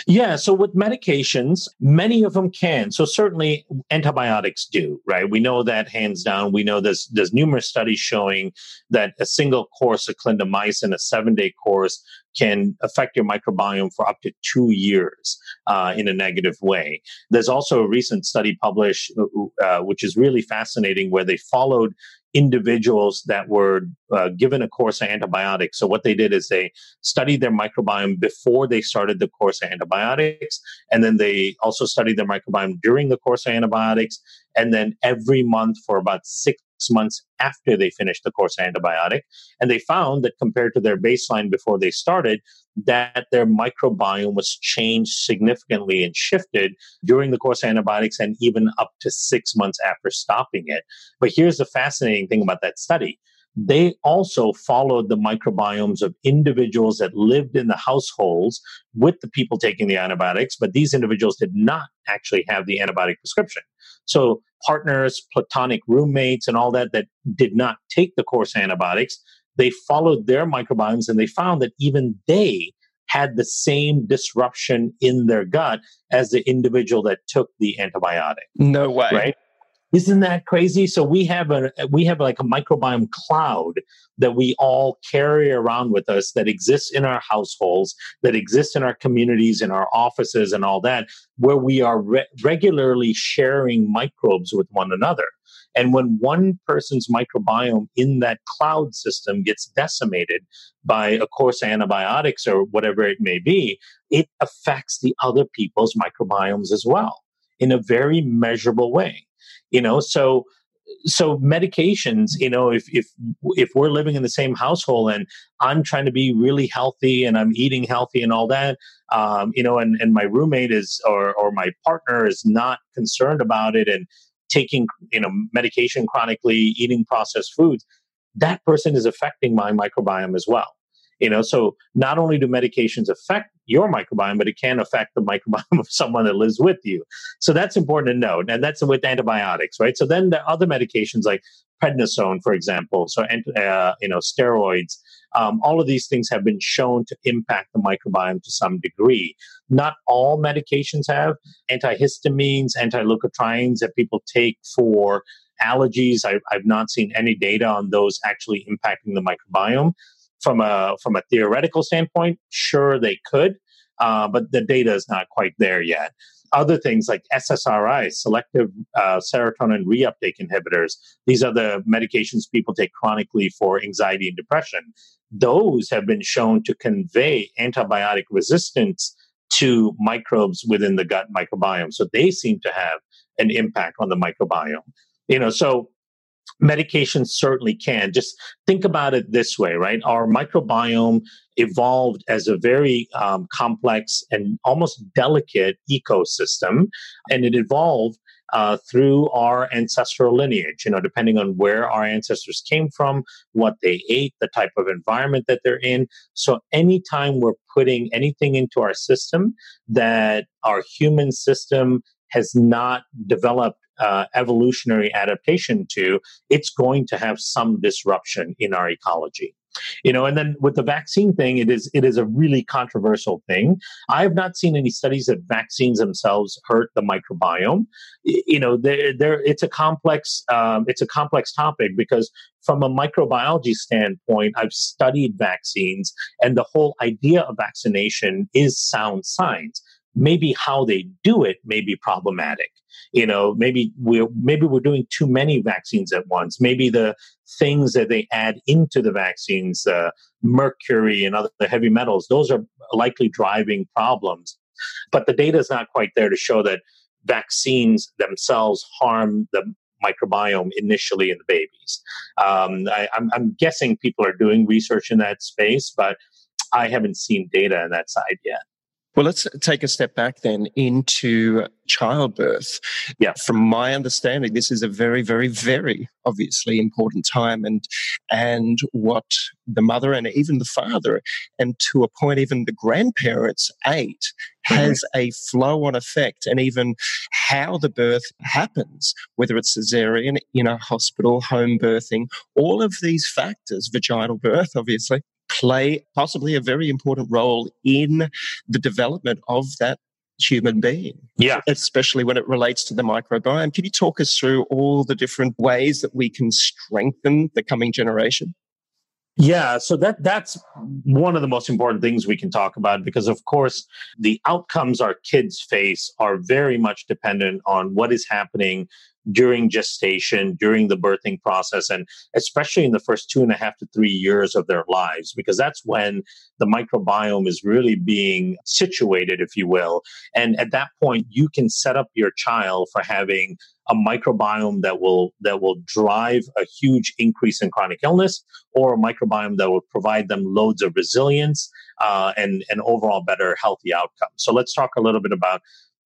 Yeah, so with medications, many of them can. So certainly antibiotics do, right? We know that hands down. We know there's there's numerous studies showing that a single course of clindamycin, a seven day course, can affect your microbiome for up to two years uh, in a negative way. There's also a recent study published, uh, uh which is really fascinating, where they followed individuals that were uh, given a course of antibiotics. So what they did is they studied their microbiome before they started the course of antibiotics, and then they also studied their microbiome during the course of antibiotics, and then every month for about six months after they finished the course of antibiotic. And they found that compared to their baseline before they started, that their microbiome was changed significantly and shifted during the course of antibiotics and even up to six months after stopping it. But here's the fascinating thing about that study they also followed the microbiomes of individuals that lived in the households with the people taking the antibiotics, but these individuals did not actually have the antibiotic prescription. So partners, platonic roommates, and all that that did not take the course antibiotics, they followed their microbiomes and they found that even they had the same disruption in their gut as the individual that took the antibiotic. No way. Right? Isn't that crazy? So we have a we have like a microbiome cloud that we all carry around with us that exists in our households, that exists in our communities, in our offices, and all that, where we are re- regularly sharing microbes with one another. And when one person's microbiome in that cloud system gets decimated by a course of antibiotics or whatever it may be, it affects the other people's microbiomes as well in a very measurable way you know so so medications you know if if if we're living in the same household and i'm trying to be really healthy and i'm eating healthy and all that um, you know and and my roommate is or or my partner is not concerned about it and taking you know medication chronically eating processed foods that person is affecting my microbiome as well. You know, so not only do medications affect your microbiome, but it can affect the microbiome of someone that lives with you. So that's important to note. And that's with antibiotics, right? So then the other medications like prednisone, for example, so uh, you know steroids. Um, all of these things have been shown to impact the microbiome to some degree. Not all medications have antihistamines, anti-leukotrienes that people take for allergies. I, I've not seen any data on those actually impacting the microbiome from a from a theoretical standpoint, sure they could, uh, but the data is not quite there yet. Other things like SSRIs, selective uh, serotonin reuptake inhibitors, these are the medications people take chronically for anxiety and depression. Those have been shown to convey antibiotic resistance to microbes within the gut microbiome. So they seem to have an impact on the microbiome. You know, so medications certainly can. Just think about it this way, right? Our microbiome evolved as a very um, complex and almost delicate ecosystem, and it evolved uh, through our ancestral lineage, you know, depending on where our ancestors came from, what they ate, the type of environment that they're in. So, anytime we're putting anything into our system that our human system has not developed uh, evolutionary adaptation to, it's going to have some disruption in our ecology. you know and then with the vaccine thing it is it is a really controversial thing. I have not seen any studies that vaccines themselves hurt the microbiome. You know there there it's a complex um, it's a complex topic because from a microbiology standpoint i've studied vaccines and the whole idea of vaccination is sound science maybe how they do it may be problematic. You know maybe we're maybe we're doing too many vaccines at once. Maybe the things that they add into the vaccines uh, mercury and other heavy metals those are likely driving problems. But the data is not quite there to show that vaccines themselves harm the microbiome initially in the babies. Um, I, I'm, I'm guessing people are doing research in that space but i haven't seen data on that side yet well, let's take a step back then into childbirth. Yeah. From my understanding, this is a very, very, very obviously important time and and what the mother and even the father and to a point even the grandparents ate has mm-hmm. a flow on effect and even how the birth happens, whether it's cesarean in a hospital, home birthing, all of these factors, vaginal birth, obviously, play possibly a very important role in the development of that human being. Yeah. Especially when it relates to the microbiome. Can you talk us through all the different ways that we can strengthen the coming generation? Yeah, so that that's one of the most important things we can talk about because of course the outcomes our kids face are very much dependent on what is happening during gestation, during the birthing process, and especially in the first two and a half to three years of their lives, because that's when the microbiome is really being situated, if you will. And at that point, you can set up your child for having a microbiome that will that will drive a huge increase in chronic illness, or a microbiome that will provide them loads of resilience uh, and and overall better healthy outcomes. So let's talk a little bit about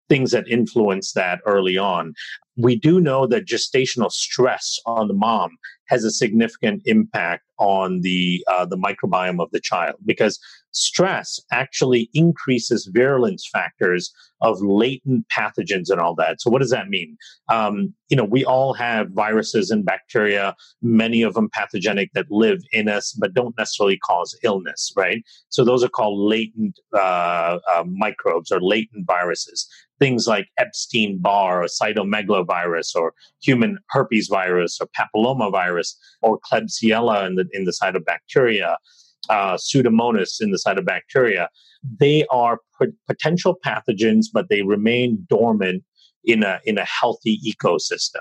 things that influence that early on. We do know that gestational stress on the mom has a significant impact on the uh, the microbiome of the child because stress actually increases virulence factors of latent pathogens and all that. So what does that mean? Um, you know, we all have viruses and bacteria, many of them pathogenic that live in us but don't necessarily cause illness, right? So those are called latent uh, uh, microbes or latent viruses things like Epstein Barr or cytomegalovirus or human herpes virus or papillomavirus or Klebsiella in the, in the side of bacteria, uh, Pseudomonas in the side of bacteria. They are potential pathogens, but they remain dormant in a, in a healthy ecosystem.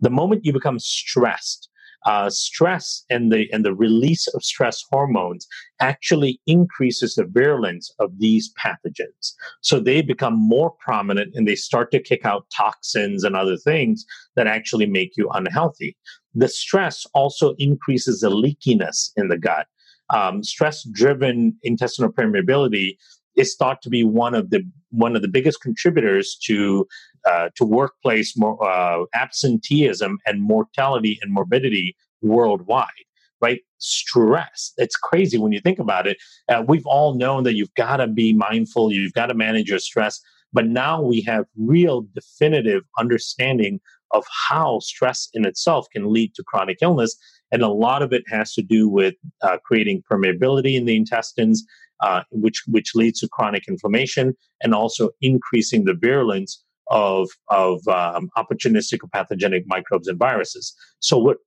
The moment you become stressed, uh, stress and the and the release of stress hormones actually increases the virulence of these pathogens. So they become more prominent and they start to kick out toxins and other things that actually make you unhealthy. The stress also increases the leakiness in the gut. Um, stress-driven intestinal permeability is thought to be one of the one of the biggest contributors to uh, to workplace more, uh, absenteeism and mortality and morbidity worldwide. Right, stress. It's crazy when you think about it. Uh, we've all known that you've got to be mindful, you've got to manage your stress, but now we have real definitive understanding of how stress in itself can lead to chronic illness. And a lot of it has to do with uh, creating permeability in the intestines, uh, which which leads to chronic inflammation and also increasing the virulence of of um, opportunistic or pathogenic microbes and viruses. So what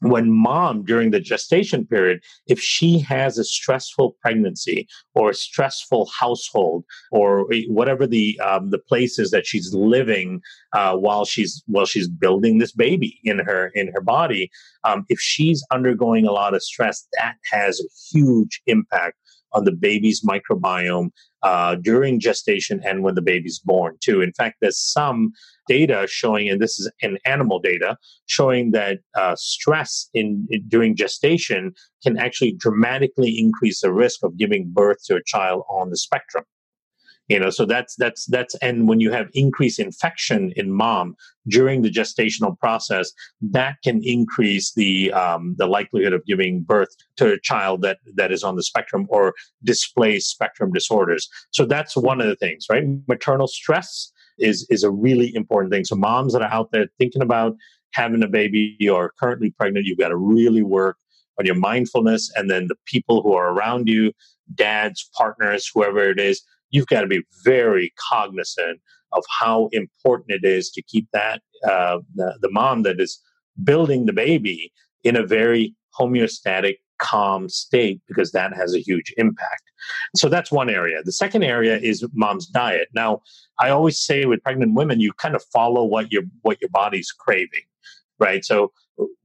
when mom during the gestation period if she has a stressful pregnancy or a stressful household or whatever the um, the places that she's living uh, while she's while she's building this baby in her in her body um, if she's undergoing a lot of stress that has a huge impact on the baby's microbiome uh, during gestation and when the baby's born, too. In fact, there's some data showing, and this is in animal data, showing that uh, stress in, in, during gestation can actually dramatically increase the risk of giving birth to a child on the spectrum you know so that's that's that's and when you have increased infection in mom during the gestational process that can increase the um, the likelihood of giving birth to a child that that is on the spectrum or displays spectrum disorders. So that's one of the things right? Maternal stress is is a really important thing. So moms that are out there thinking about having a baby or currently pregnant you've got to really work on your mindfulness, and then the people who are around you, dads, partners, whoever it is, you've got to be very cognizant of how important it is to keep that uh, the, the mom that is building the baby in a very homeostatic calm state because that has a huge impact. So that's one area. The second area is mom's diet. Now, I always say with pregnant women, you kind of follow what your what your body's craving, right? So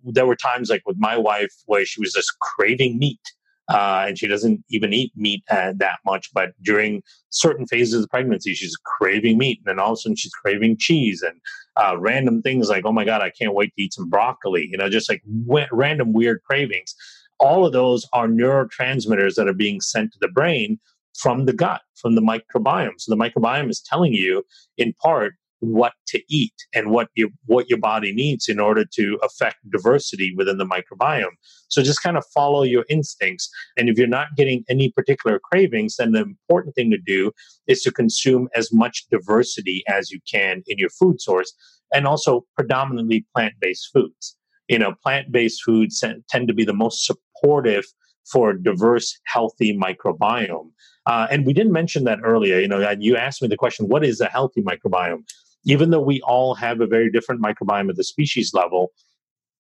there were times like with my wife where she was just craving meat. Uh, and she doesn't even eat meat uh, that much. But during certain phases of pregnancy, she's craving meat, and then all of a sudden she's craving cheese and uh, random things like, "Oh my god, I can't wait to eat some broccoli." You know, just like w- random weird cravings all of those are neurotransmitters that are being sent to the brain from the gut, from the microbiome. So the microbiome is telling you, in part, what to eat and what your what your body needs in order to affect diversity within the microbiome. So just kind of follow your instincts. And if you're not getting any particular cravings, then the important thing to do is to consume as much diversity as you can in your food source and also predominantly plant-based foods you know, plant-based foods tend to be the most supportive for a diverse, healthy microbiome. Uh, and we didn't mention that earlier. You know, and you asked me the question, what is a healthy microbiome? Even though we all have a very different microbiome at the species level,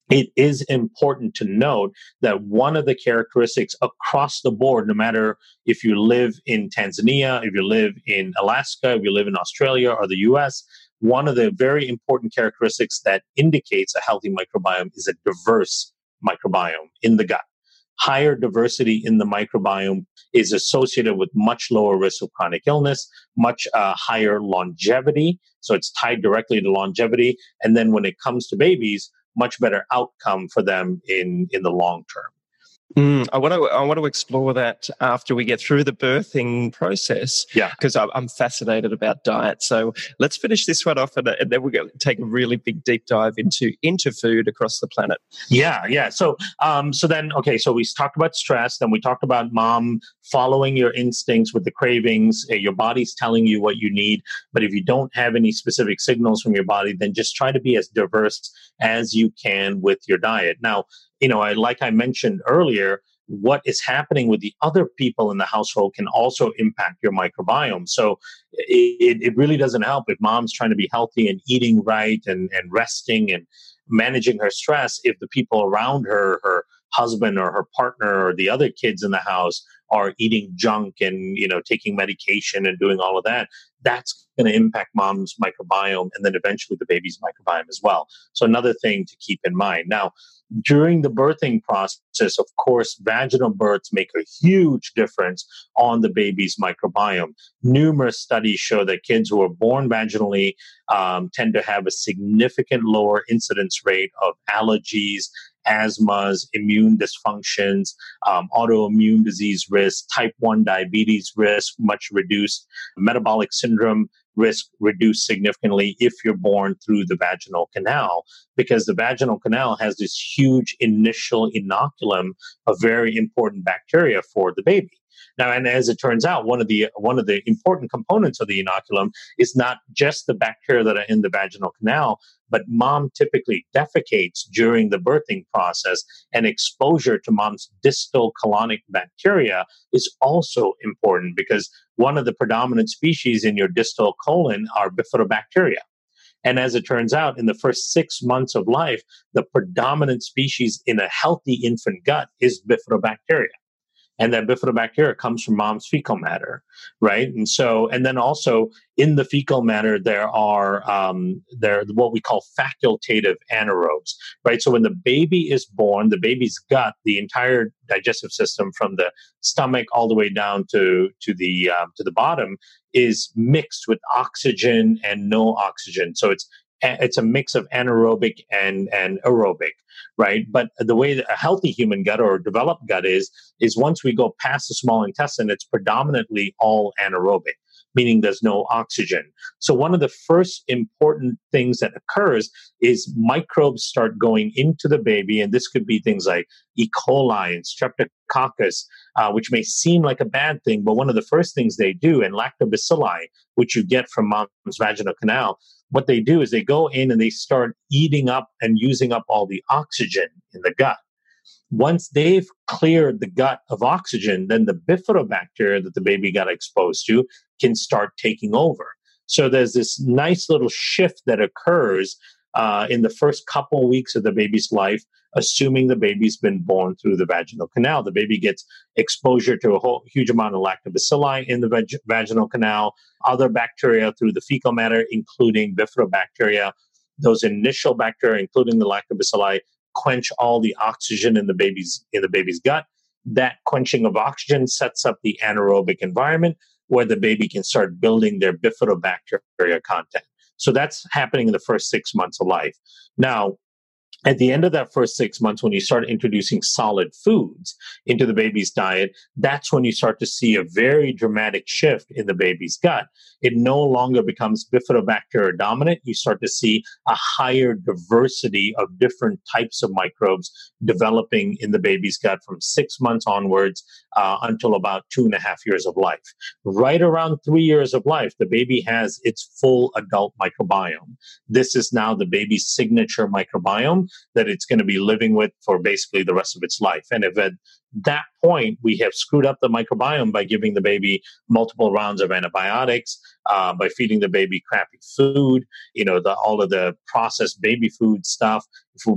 it is important to note that one of the characteristics across the board, no matter if you live in Tanzania, if you live in Alaska, if you live in Australia or the US, one of the very important characteristics that indicates a healthy microbiome is a diverse microbiome in the gut. Higher diversity in the microbiome is associated with much lower risk of chronic illness, much uh, higher longevity. So it's tied directly to longevity. And then when it comes to babies, much better outcome for them in, in the long term. Mm, I want to I want to explore that after we get through the birthing process. Yeah, because I'm fascinated about diet. So let's finish this one off, and, and then we're going to take a really big deep dive into into food across the planet. Yeah, yeah. So um, so then okay, so we talked about stress. Then we talked about mom following your instincts with the cravings. Uh, your body's telling you what you need, but if you don't have any specific signals from your body, then just try to be as diverse as you can with your diet. Now you know, I, like I mentioned earlier, what is happening with the other people in the household can also impact your microbiome. So it, it really doesn't help if mom's trying to be healthy and eating right and, and resting and managing her stress if the people around her, her husband or her partner or the other kids in the house are eating junk and you know taking medication and doing all of that that's going to impact mom's microbiome and then eventually the baby's microbiome as well. So another thing to keep in mind. Now during the birthing process of course vaginal births make a huge difference on the baby's microbiome. Numerous studies show that kids who are born vaginally um, tend to have a significant lower incidence rate of allergies asthmas, immune dysfunctions, um, autoimmune disease risk, type 1 diabetes risk, much reduced, metabolic syndrome risk reduced significantly if you're born through the vaginal canal because the vaginal canal has this huge initial inoculum of very important bacteria for the baby. Now, and as it turns out, one of the one of the important components of the inoculum is not just the bacteria that are in the vaginal canal, but mom typically defecates during the birthing process, and exposure to mom's distal colonic bacteria is also important because one of the predominant species in your distal colon are bifidobacteria. And as it turns out, in the first six months of life, the predominant species in a healthy infant gut is bifidobacteria and that bifidobacteria comes from mom's fecal matter right? And so and then also in the fecal matter there are um, there what we call facultative anaerobes right? So when the baby is born the baby's gut the entire digestive system from the stomach all the way down to to the uh, to the bottom is mixed with oxygen and no oxygen. So it's it's a mix of anaerobic and, and aerobic, right? But the way that a healthy human gut or developed gut is, is once we go past the small intestine, it's predominantly all anaerobic, meaning there's no oxygen. So one of the first important things that occurs is microbes start going into the baby, and this could be things like E. coli and streptococcus, uh, which may seem like a bad thing, but one of the first things they do, and lactobacilli, which you get from mom's vaginal canal, what they do is they go in and they start eating up and using up all the oxygen in the gut. Once they've cleared the gut of oxygen, then the bifidobacteria that the baby got exposed to can start taking over. So there's this nice little shift that occurs uh, in the first couple weeks of the baby's life, assuming the baby's been born through the vaginal canal. The baby gets exposure to a whole huge amount of lactobacilli in the vag- vaginal canal, other bacteria through the fecal matter, including bifidobacteria. Those initial bacteria, including the lactobacilli, quench all the oxygen in the baby's in the baby's gut. That quenching of oxygen sets up the anaerobic environment where the baby can start building their bifidobacteria content. So that's happening in the first six months of life. Now, at the end of that first six months, when you start introducing solid foods into the baby's diet, that's when you start to see a very dramatic shift in the baby's gut. It no longer becomes bifidobacteria dominant. You start to see a higher diversity of different types of microbes developing in the baby's gut from six months onwards uh, until about two and a half years of life. Right around three years of life, the baby has its full adult microbiome. This is now the baby's signature microbiome that it's going to be living with for basically the rest of its life. And if at that point we have screwed up the microbiome by giving the baby multiple rounds of antibiotics, uh, by feeding the baby crappy food, you know, the, all of the processed baby food stuff,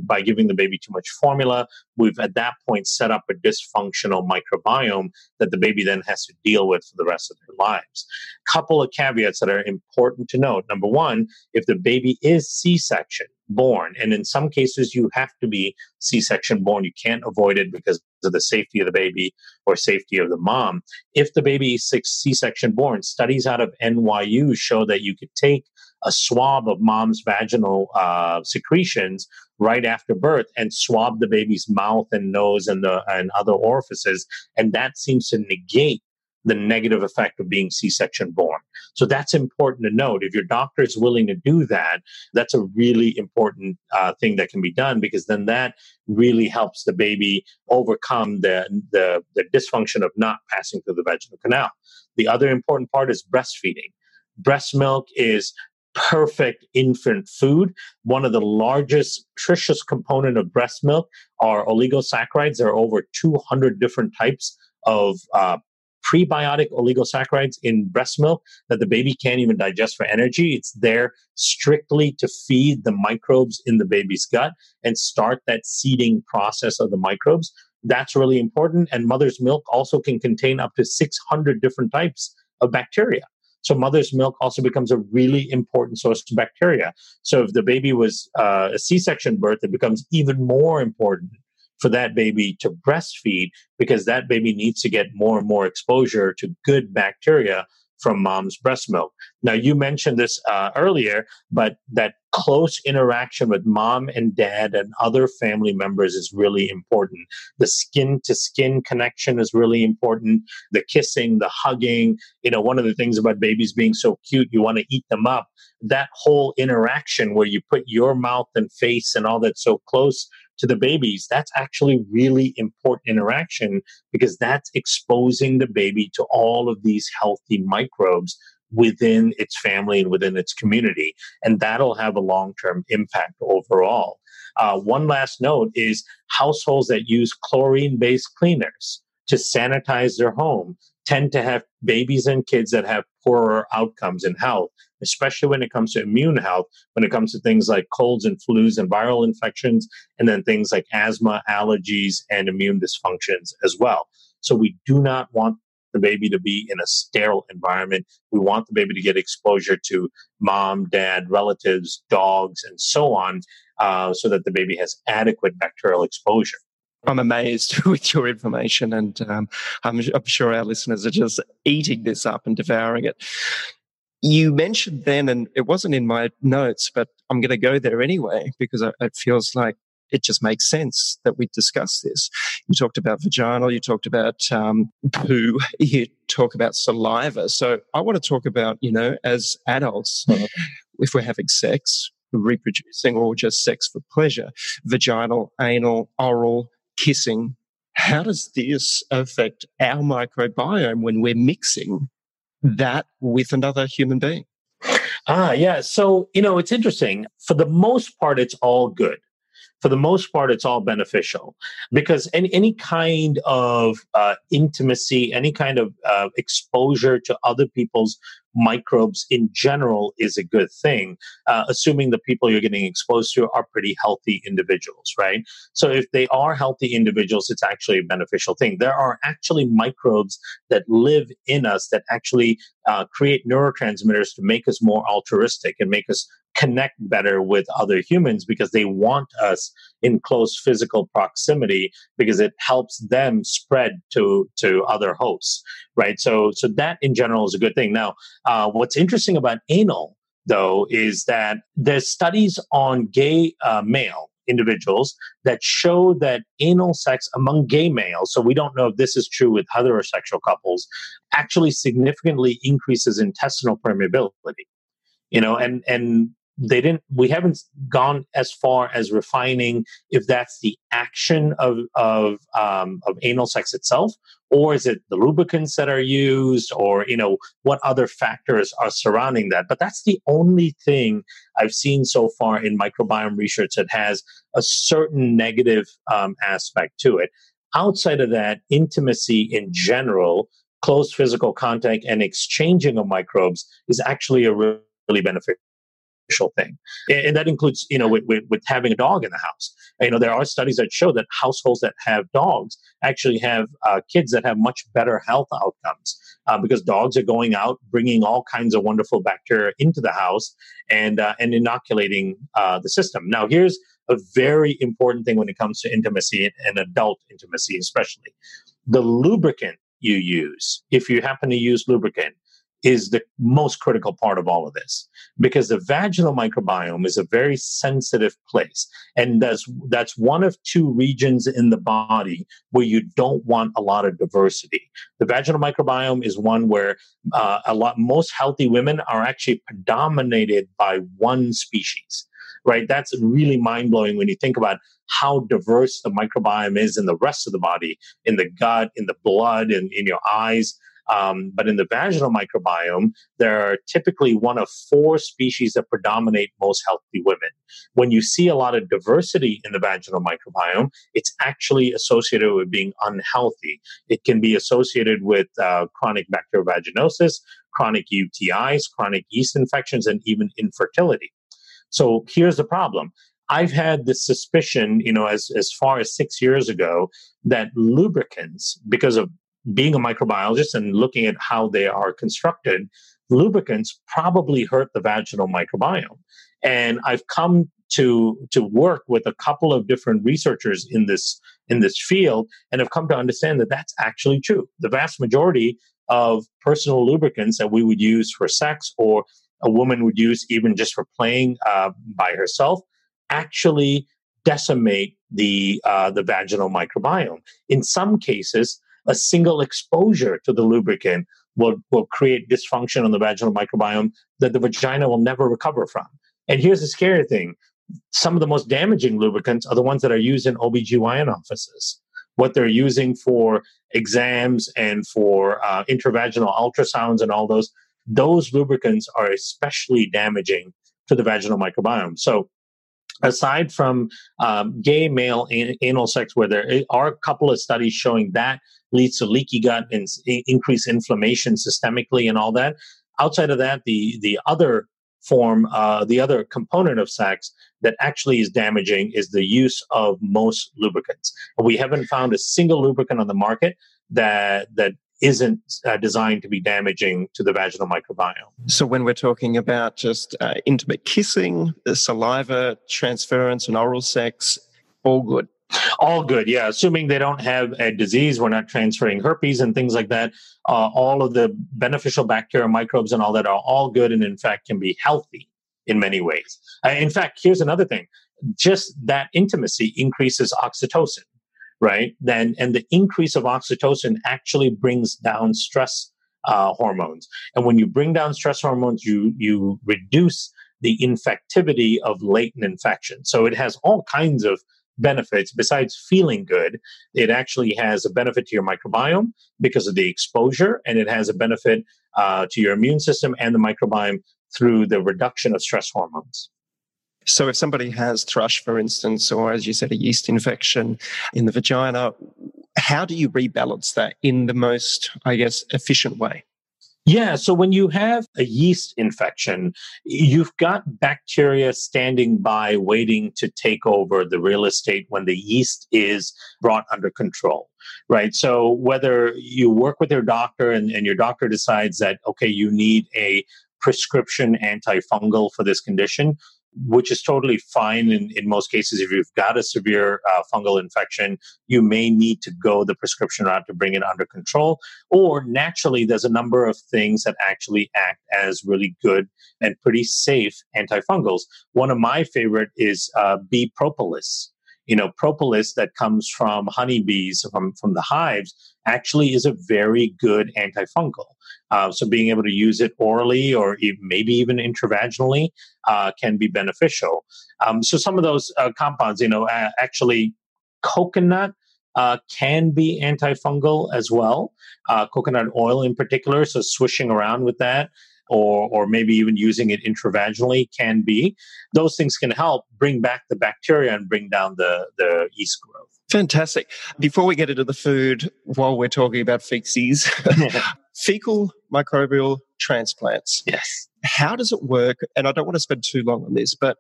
by giving the baby too much formula, we've at that point set up a dysfunctional microbiome that the baby then has to deal with for the rest of their lives. Couple of caveats that are important to note. Number one, if the baby is C-section, born. And in some cases, you have to be C section born. You can't avoid it because of the safety of the baby or safety of the mom. If the baby is C section born, studies out of NYU show that you could take a swab of mom's vaginal uh, secretions right after birth and swab the baby's mouth and nose and the and other orifices and that seems to negate the negative effect of being C-section born. So that's important to note. If your doctor is willing to do that, that's a really important uh, thing that can be done because then that really helps the baby overcome the, the, the dysfunction of not passing through the vaginal canal. The other important part is breastfeeding. Breast milk is perfect infant food. One of the largest nutritious component of breast milk are oligosaccharides. There are over 200 different types of uh, prebiotic oligosaccharides in breast milk that the baby can't even digest for energy. It's there strictly to feed the microbes in the baby's gut and start that seeding process of the microbes. That's really important. And mother's milk also can contain up to 600 different types of bacteria. So mother's milk also becomes a really important source of bacteria. So if the baby was uh, a C-section birth, it becomes even more important for that baby to breastfeed because that baby needs to get more and more exposure to good bacteria from mom's breast milk. Now, you mentioned this uh, earlier, but that close interaction with mom and dad and other family members is really important. The skin to skin connection is really important. The kissing, the hugging. You know, one of the things about babies being so cute, you want to eat them up. That whole interaction where you put your mouth and face and all that so close to the babies, that's actually really important interaction because that's exposing the baby to all of these healthy microbes within its family and within its community. And that'll have a long term impact overall. Uh, one last note is households that use chlorine based cleaners to sanitize their home tend to have babies and kids that have poorer outcomes in health, especially when it comes to immune health, when it comes to things like colds and flus and viral infections, and then things like asthma, allergies, and immune dysfunctions as well. So we do not want the baby to be in a sterile environment. We want the baby to get exposure to mom, dad, relatives, dogs, and so on, uh, so that the baby has adequate bacterial exposure. I'm amazed with your information, and um, I'm, I'm, sure our listeners are just eating this up and devouring it. You mentioned then, and it wasn't in my notes, but I'm going to go there anyway because it feels like it just makes sense that we discuss this. You talked about vaginal, you talked about um, poo, you talk about saliva. So I want to talk about, you know, as adults, mm-hmm. if we're having sex, reproducing, or just sex for pleasure, vaginal, anal, oral, kissing. How does this affect our microbiome when we're mixing that with another human being? Ah, yeah. So, you know, it's interesting. For the most part, it's all good. For the most part, it's all beneficial because any, any kind of uh, intimacy, any kind of uh, exposure to other people's microbes in general is a good thing, uh, assuming the people you're getting exposed to are pretty healthy individuals, right? So if they are healthy individuals, it's actually a beneficial thing. There are actually microbes that live in us that actually uh, create neurotransmitters to make us more altruistic and make us connect better with other humans because they want us in close physical proximity because it helps them spread to to other hosts right so so that in general is a good thing now uh, what's interesting about anal though is that there's studies on gay uh, male individuals that show that anal sex among gay males, so we don't know if this is true with heterosexual couples, actually significantly increases intestinal permeability. You know, and and they didn't we haven't gone as far as refining if that's the action of of um, of anal sex itself or is it the lubricants that are used or you know what other factors are surrounding that. But that's the only thing i've seen so far in microbiome research that has a certain negative um, aspect to it. Outside of that intimacy in general close physical contact and exchanging of microbes is actually a really beneficial thing. And that includes, you know, with, with, with, having a dog in the house. You know, there are studies that show that households that have dogs actually have uh, kids that have much better health outcomes uh, because dogs are going out, bringing all kinds of wonderful bacteria into the house and, uh, and inoculating uh, the system. Now, here's a very important thing when it comes to intimacy and adult intimacy, especially the lubricant you use. If you happen to use lubricant, is the most critical part of all of this because the vaginal microbiome is a very sensitive place. And that's that's one of two regions in the body where you don't want a lot of diversity. The vaginal microbiome is one where uh, a lot most healthy women are actually predominated by one species right? That's really mind-blowing when you think about how diverse the microbiome is in the rest of the body in the gut in the blood in, in your eyes um, but in the vaginal microbiome, there are typically one of four species that predominate most healthy women. When you see a lot of diversity in the vaginal microbiome, it's actually associated with being unhealthy. It can be associated with uh, chronic bacterial vaginosis, chronic UTIs, chronic yeast infections, and even infertility. So here's the problem. I've had this suspicion, you know, as, as far as six years ago, that lubricants, because of being a microbiologist and looking at how they are constructed, lubricants probably hurt the vaginal microbiome. And I've come to to work with a couple of different researchers in this in this field and have come to understand that that's actually true. The vast majority of personal lubricants that we would use for sex or a woman would use even just for playing uh, by herself actually decimate the uh, the vaginal microbiome. In some cases, a single exposure to the lubricant will, will create dysfunction on the vaginal microbiome that the vagina will never recover from. And here's the scary thing some of the most damaging lubricants are the ones that are used in OBGYN offices. What they're using for exams and for uh, intravaginal ultrasounds and all those, those lubricants are especially damaging to the vaginal microbiome. So aside from um, gay male an- anal sex, where there are a couple of studies showing that leads to leaky gut and increased inflammation systemically and all that. Outside of that, the the other form, uh, the other component of sex that actually is damaging is the use of most lubricants. We haven't found a single lubricant on the market that that isn't uh, designed to be damaging to the vaginal microbiome. So, when we're talking about just uh, intimate kissing, saliva transference, and oral sex, all good. All good, yeah. Assuming they don't have a disease, we're not transferring herpes and things like that. Uh, all of the beneficial bacteria, microbes, and all that are all good, and in fact can be healthy in many ways. Uh, in fact, here's another thing: just that intimacy increases oxytocin right? Then and the increase of oxytocin actually brings down stress uh, hormones, and when you bring down stress hormones, you you reduce the infectivity of latent infection. So it has all kinds of benefits besides feeling good. It actually has a benefit to your microbiome because of the exposure, and it has a benefit uh, to your immune system and the microbiome through the reduction of stress hormones. So, if somebody has thrush, for instance, or as you said, a yeast infection in the vagina, how do you rebalance that in the most, I guess, efficient way? Yeah. So when you have a yeast infection, you've got bacteria standing by waiting to take over the real estate when the yeast is brought under control. Right. So whether you work with your doctor and, and your doctor decides that, okay, you need a prescription antifungal for this condition, which is totally fine in, in most cases. If you've got a severe uh, fungal infection, you may need to go the prescription route to bring it under control. Or naturally, there's a number of things that actually act as really good and pretty safe antifungals. One of my favorite is uh, bee propolis you know, propolis that comes from honeybees from, from the hives actually is a very good antifungal. Uh, so being able to use it orally or maybe even intravaginally uh, can be beneficial. Um, so some of those uh, compounds, you know, actually coconut uh, can be antifungal as well. Uh, coconut oil in particular, so swishing around with that or, or maybe even using it intravaginally can be. Those things can help bring back the bacteria and bring down the, the yeast growth. Fantastic. Before we get into the food, while we're talking about feces, fecal microbial transplants. Yes. How does it work? And I don't want to spend too long on this, but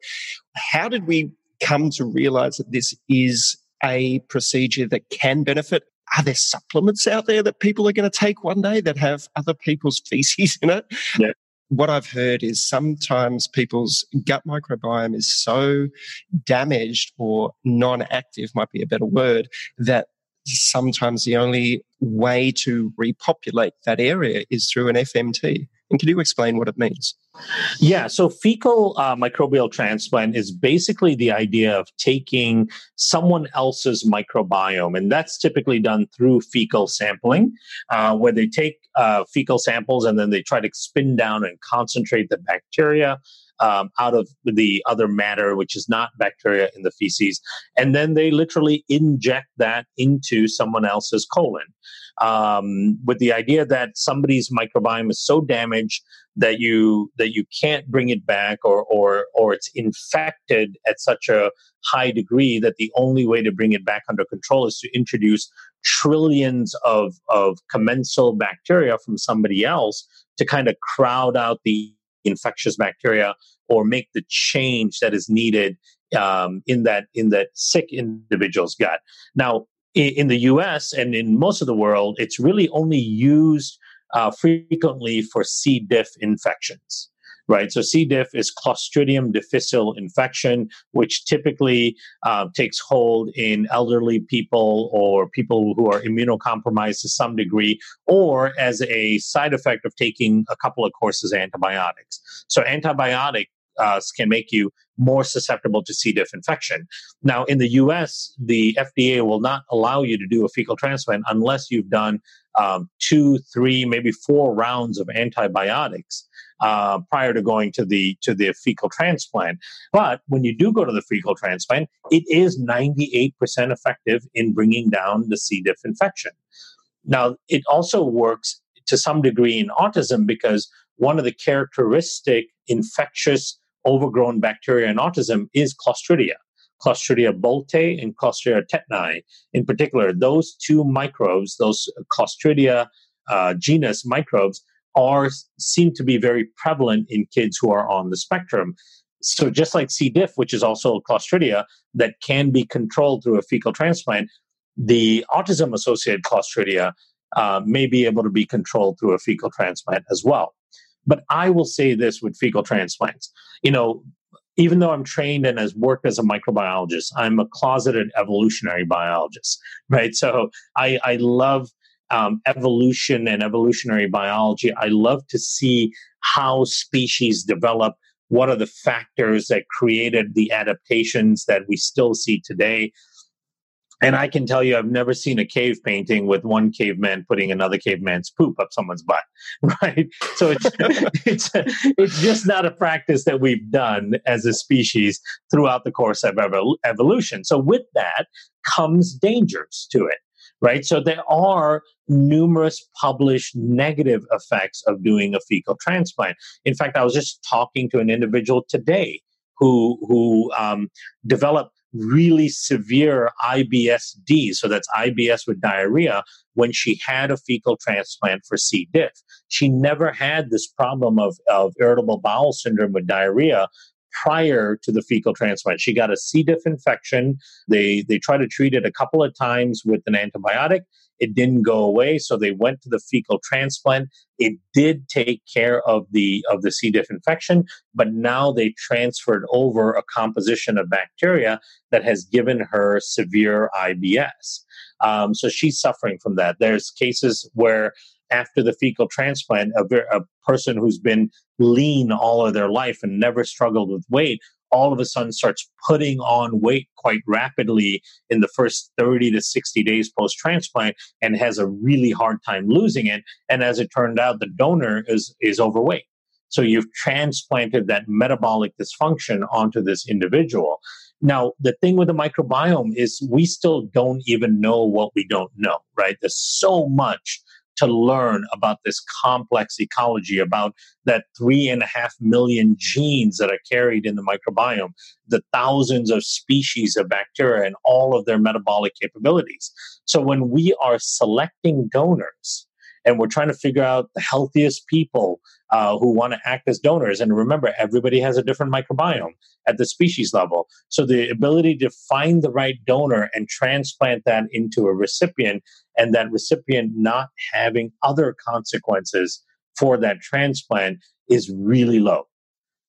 how did we come to realize that this is a procedure that can benefit are there supplements out there that people are going to take one day that have other people's feces in it? Yeah. What I've heard is sometimes people's gut microbiome is so damaged or non active, might be a better word, that sometimes the only way to repopulate that area is through an FMT. And can you explain what it means? Yeah, so fecal uh, microbial transplant is basically the idea of taking someone else's microbiome, and that's typically done through fecal sampling, uh, where they take uh, fecal samples and then they try to spin down and concentrate the bacteria um, out of the other matter, which is not bacteria in the feces. And then they literally inject that into someone else's colon um, with the idea that somebody's microbiome is so damaged that you that you can't bring it back or or or it's infected at such a high degree that the only way to bring it back under control is to introduce trillions of of commensal bacteria from somebody else to kind of crowd out the infectious bacteria or make the change that is needed um, in that in that sick individual's gut. Now, in the US and in most of the world, it's really only used uh, frequently for C. diff infections. Right, so C. diff is Clostridium difficile infection, which typically uh, takes hold in elderly people or people who are immunocompromised to some degree, or as a side effect of taking a couple of courses of antibiotics. So, antibiotic uh, can make you more susceptible to C. diff infection. Now, in the US, the FDA will not allow you to do a fecal transplant unless you've done um, two, three, maybe four rounds of antibiotics. Uh, prior to going to the to the fecal transplant, but when you do go to the fecal transplant, it is 98% effective in bringing down the C. diff infection. Now, it also works to some degree in autism because one of the characteristic infectious overgrown bacteria in autism is Clostridia. Clostridia bolteae and Clostridia tetani, in particular, those two microbes, those Clostridia uh, genus microbes, are seem to be very prevalent in kids who are on the spectrum. So, just like C. diff, which is also Clostridia that can be controlled through a fecal transplant, the autism associated Clostridia uh, may be able to be controlled through a fecal transplant as well. But I will say this with fecal transplants. You know, even though I'm trained and has worked as a microbiologist, I'm a closeted evolutionary biologist, right? So I, I love um, evolution and evolutionary biology. I love to see how species develop. What are the factors that created the adaptations that we still see today? And I can tell you, I've never seen a cave painting with one caveman putting another caveman's poop up someone's butt, right? So it's it's it's just not a practice that we've done as a species throughout the course of evolution. So with that comes dangers to it, right? So there are numerous published negative effects of doing a fecal transplant. In fact, I was just talking to an individual today who who um, developed really severe IBSD. So that's IBS with diarrhea when she had a fecal transplant for C. diff. She never had this problem of, of irritable bowel syndrome with diarrhea prior to the fecal transplant. She got a C. diff infection. They, they tried to treat it a couple of times with an antibiotic. It didn't go away, so they went to the fecal transplant. It did take care of the of the C. diff infection, but now they transferred over a composition of bacteria that has given her severe IBS. Um, so she's suffering from that. There's cases where after the fecal transplant, a, a, person who's been lean all of their life and never struggled with weight all of a sudden starts putting on weight quite rapidly in the first 30 to 60 days post transplant and has a really hard time losing it. And as it turned out, the donor is, is overweight. So you've transplanted that metabolic dysfunction onto this individual. Now, the thing with the microbiome is we still don't even know what we don't know, right? There's so much to learn about this complex ecology, about that three and a half million genes that are carried in the microbiome, the thousands of species of bacteria, and all of their metabolic capabilities. So when we are selecting donors, and we're trying to figure out the healthiest people uh, who want to act as donors. And remember, everybody has a different microbiome at the species level. So the ability to find the right donor and transplant that into a recipient, and that recipient not having other consequences for that transplant is really low.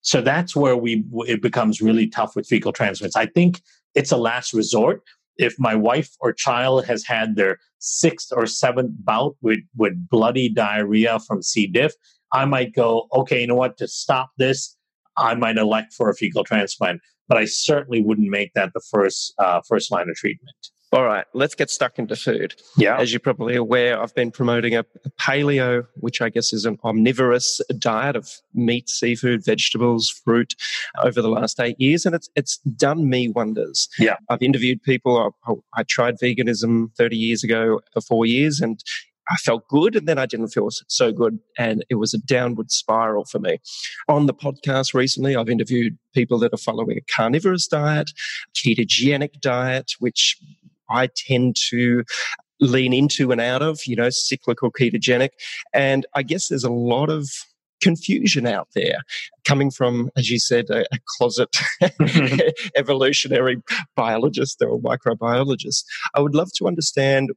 So that's where we it becomes really tough with fecal transplants. I think it's a last resort if my wife or child has had their sixth or seventh bout with, with bloody diarrhea from C. diff, I might go, okay, you know what, to stop this, I might elect for a fecal transplant. But I certainly wouldn't make that the first uh, first line of treatment. All right, let's get stuck into food. Yeah. As you're probably aware, I've been promoting a, paleo, which I guess is an omnivorous diet of meat, seafood, vegetables, fruit over the last eight years. And it's, it's done me wonders. Yeah. I've interviewed people. I, I tried veganism 30 years ago for four years and I felt good and then I didn't feel so good. And it was a downward spiral for me. On the podcast recently, I've interviewed people that are following a carnivorous diet, ketogenic diet, which I tend to lean into and out of, you know, cyclical ketogenic. And I guess there's a lot of confusion out there coming from, as you said, a, a closet mm-hmm. evolutionary biologist or microbiologist. I would love to understand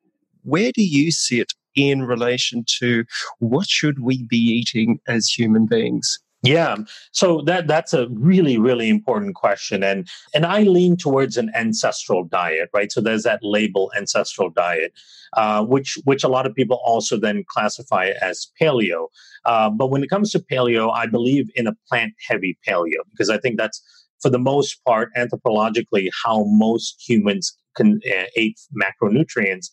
where do you sit in relation to what should we be eating as human beings? Yeah, so that that's a really really important question, and and I lean towards an ancestral diet, right? So there's that label ancestral diet, uh, which which a lot of people also then classify as paleo. Uh, but when it comes to paleo, I believe in a plant heavy paleo because I think that's for the most part anthropologically how most humans can uh, eat macronutrients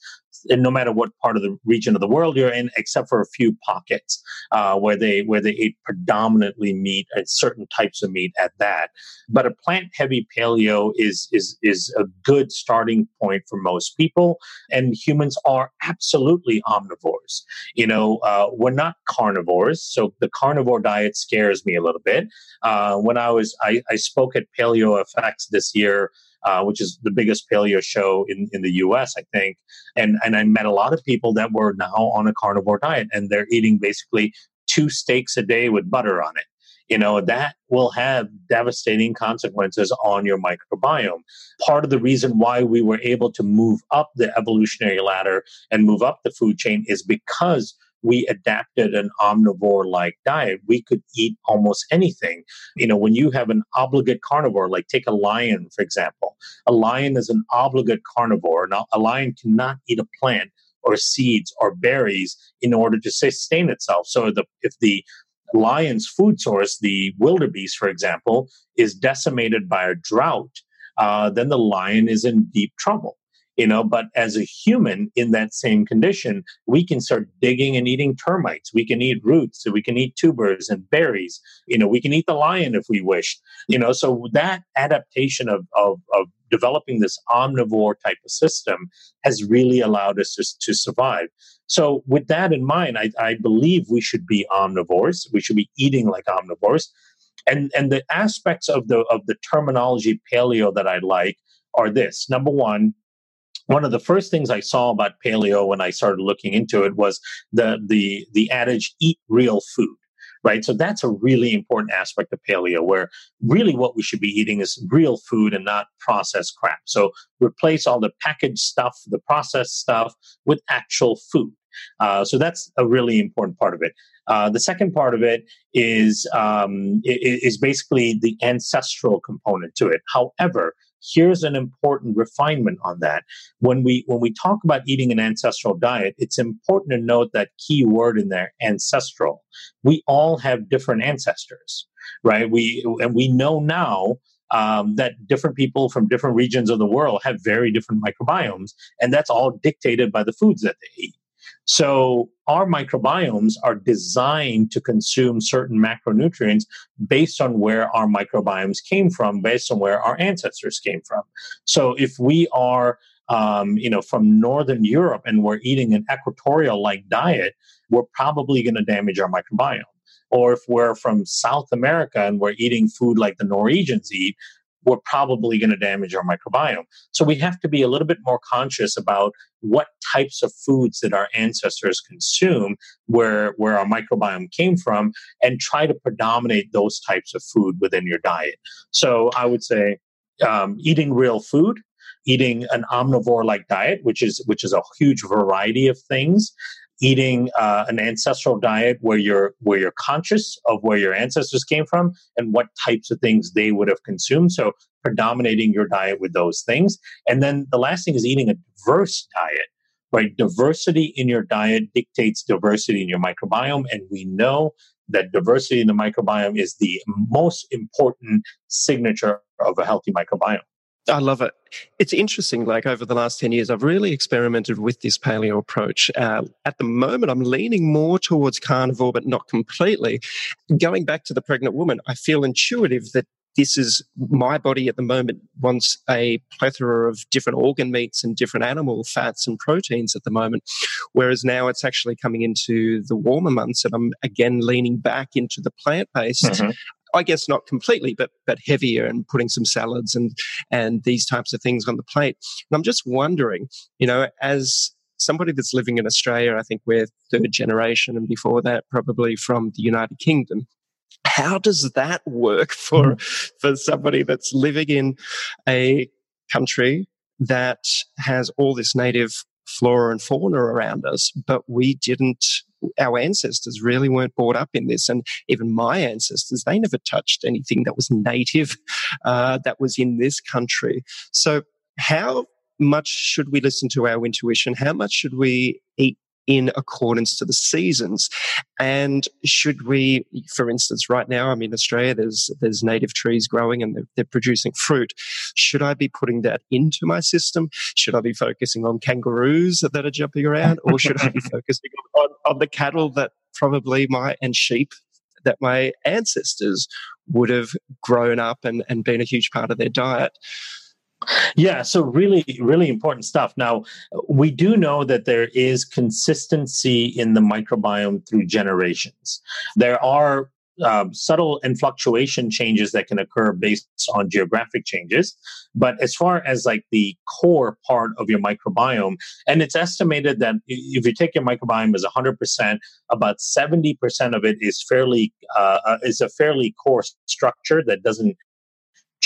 no matter what part of the region of the world you're in, except for a few pockets uh, where they where they eat predominantly meat and certain types of meat at that. But a plant heavy paleo is is is a good starting point for most people, and humans are absolutely omnivores. You know, uh, we're not carnivores, so the carnivore diet scares me a little bit. Uh, when I was I, I spoke at Paleo FX this year uh, which is the biggest paleo show in, in the US, I think. And, and I met a lot of people that were now on a carnivore diet and they're eating basically two steaks a day with butter on it. You know, that will have devastating consequences on your microbiome. Part of the reason why we were able to move up the evolutionary ladder and move up the food chain is because we adapted an omnivore like diet. We could eat almost anything. You know, when you have an obligate carnivore, like take a lion, for example, a lion is an obligate carnivore. Now, a lion cannot eat a plant or seeds or berries in order to sustain itself. So the, if the lion's food source, the wildebeest, for example, is decimated by a drought, uh, then the lion is in deep trouble you know but as a human in that same condition we can start digging and eating termites. We can eat roots we can eat tubers and berries. You know we can eat the lion if we wish you know so that adaptation of of, of developing this omnivore type of system has really allowed us to, to survive. So with that in mind I, I believe we should be omnivores. We should be eating like omnivores. And and the aspects of the of the terminology paleo that I like are this. Number one, one of the first things I saw about paleo when I started looking into it was the the the adage eat real food right? So that's a really important aspect of paleo, where really what we should be eating is real food and not processed crap. So replace all the packaged stuff, the processed stuff with actual food. Uh, so that's a really important part of it. Uh, the second part of it is um, is basically the ancestral component to it. However, here's an important refinement on that. When we when we talk about eating an ancestral diet it's important to note that key word in there ancestral. We all have different ancestors right? We and we know now um, that different people from different regions of the world have very different microbiomes and that's all dictated by the foods that they eat so our microbiomes are designed to consume certain macronutrients based on where our microbiomes came from, based on where our ancestors came from. So if we are um, you know, from Northern Europe and we're eating an equatorial like diet, we're probably going to damage our microbiome. Or if we're from South America and we're eating food like the Norwegians eat, we're probably going to damage our microbiome. So we have to be a little bit more conscious about what types of foods that our ancestors consume, where, where our microbiome came from, and try to predominate those types of food within your diet. So I would say um, eating real food, eating an omnivore like diet, which is which is a huge variety of things, eating uh, an ancestral diet where you're where you're conscious of where your ancestors came from and what types of things they would have consumed. So predominating your diet with those things. And then the last thing is eating a diverse diet right? Diversity in your diet dictates diversity in your microbiome. And we know that diversity in the microbiome is the most important signature of a healthy microbiome I love it. It's interesting. Like over the last 10 years, I've really experimented with this paleo approach. Uh, at the moment, I'm leaning more towards carnivore, but not completely. Going back to the pregnant woman, I feel intuitive that this is my body at the moment wants a plethora of different organ meats and different animal fats and proteins at the moment. Whereas now it's actually coming into the warmer months and I'm again leaning back into the plant based. Mm-hmm. I guess not completely, but but heavier and putting some salads and and these types of things on the plate. And I'm just wondering, you know, as somebody that's living in Australia, I think we're third generation, and before that, probably from the United Kingdom. How does that work for for somebody that's living in a country that has all this native flora and fauna around us, but we didn't our ancestors really weren't brought up in this. And even my ancestors, they never touched anything that was native, uh, that was in this country. So, how much should we listen to our intuition? How much should we eat in accordance to the seasons. And should we, for instance, right now I'm in Australia, there's there's native trees growing and they're, they're, producing fruit. Should I be putting that into my system? Should I be focusing on kangaroos that are jumping around, or should I be focusing on, on the cattle that probably my and sheep that my ancestors would have grown up and, and been a huge part of their diet? Yeah, so really, really important stuff. Now, we do know that there is consistency in the microbiome through generations. There are um, subtle and fluctuation changes that can occur based on geographic changes. But as far as like the core part of your microbiome, and it's estimated that if you take your microbiome as 100%, about 70% of it is fairly uh, uh, is a fairly core structure that doesn't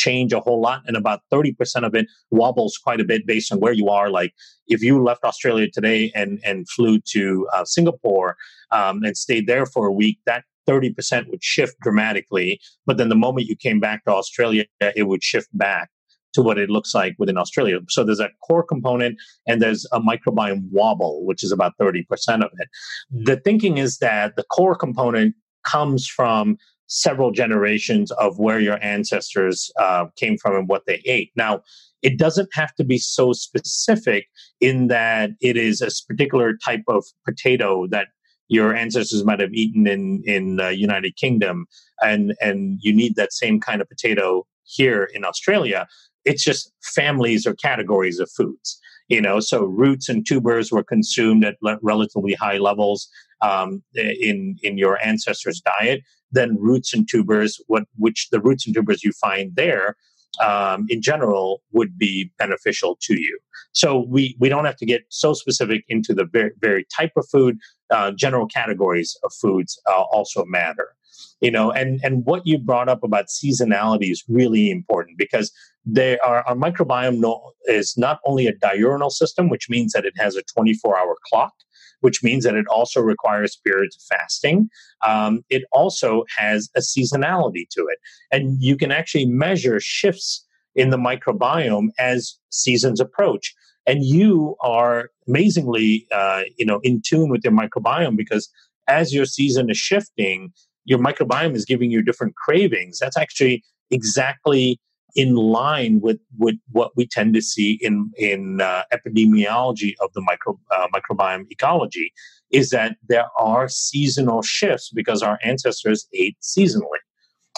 change a whole lot and about 30% of it wobbles quite a bit based on where you are like if you left australia today and and flew to uh, singapore um, and stayed there for a week that 30% would shift dramatically but then the moment you came back to australia it would shift back to what it looks like within Australia. So there's a core component and there's a microbiome wobble, which is about 30% of it. The thinking is that the core component comes from several generations of where your ancestors uh, came from and what they ate. Now, it doesn't have to be so specific in that it is a particular type of potato that your ancestors might have eaten in in the United Kingdom, and and you need that same kind of potato here in Australia. It's just families or categories of foods. You know, so roots and tubers were consumed at le- relatively high levels um, in in your ancestors' diet, then roots and tubers, what which the roots and tubers you find there um, in general would be beneficial to you. So we we don't have to get so specific into the very, very type of food. Uh, general categories of foods uh, also matter. You know, and and what you brought up about seasonality is really important because they are our microbiome no, is not only a diurnal system, which means that it has a 24 hour clock, which means that it also requires periods of fasting. Um, it also has a seasonality to it. And you can actually measure shifts in the microbiome as seasons approach. And you are amazingly, uh, you know, in tune with your microbiome because as your season is shifting, your microbiome is giving you different cravings. That's actually exactly in line with, with what we tend to see in in uh, epidemiology of the micro, uh, microbiome ecology is that there are seasonal shifts because our ancestors ate seasonally.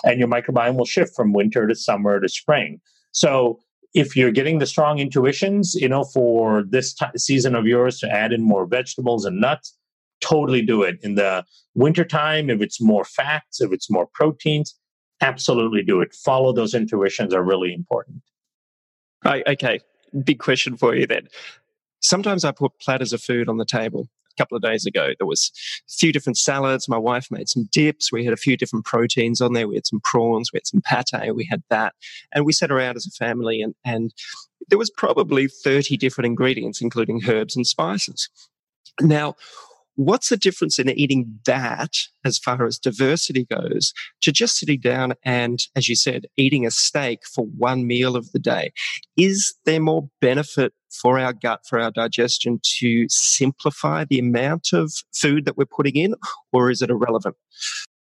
And your microbiome will shift from winter to summer to spring. So if you're getting the strong intuitions you know for this t- season of yours to add in more vegetables and nuts totally do it. In the wintertime if it's more fats if it's more proteins absolutely do it. Follow those intuitions are really important. Right, okay, big question for you then. Sometimes I put platters of food on the table. A couple of days ago, there was a few different salads. My wife made some dips. We had a few different proteins on there. We had some prawns. We had some pate. We had that, and we sat around as a family, and and there was probably thirty different ingredients, including herbs and spices. Now, What's the difference in eating that as far as diversity goes to just sitting down and, as you said, eating a steak for one meal of the day? Is there more benefit for our gut, for our digestion to simplify the amount of food that we're putting in, or is it irrelevant?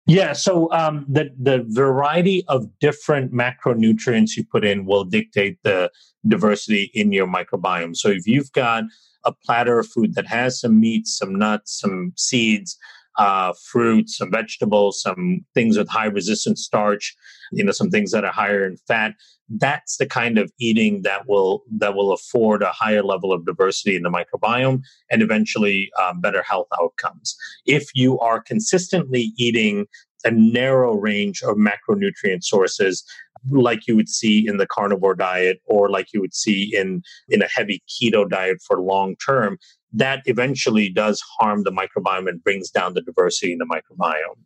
Yeah, so um, the the variety of different macronutrients you put in will dictate the diversity in your microbiome. So if you've got a platter of food that has some meat, some nuts, some seeds, uh, fruits, some vegetables, some things with high resistant starch, you know, some things that are higher in fat. That's the kind of eating that will that will afford a higher level of diversity in the microbiome and eventually um, better health outcomes. If you are consistently eating a narrow range of macronutrient sources like you would see in the carnivore diet or like you would see in in a heavy keto diet for long term that eventually does harm the microbiome and brings down the diversity in the microbiome.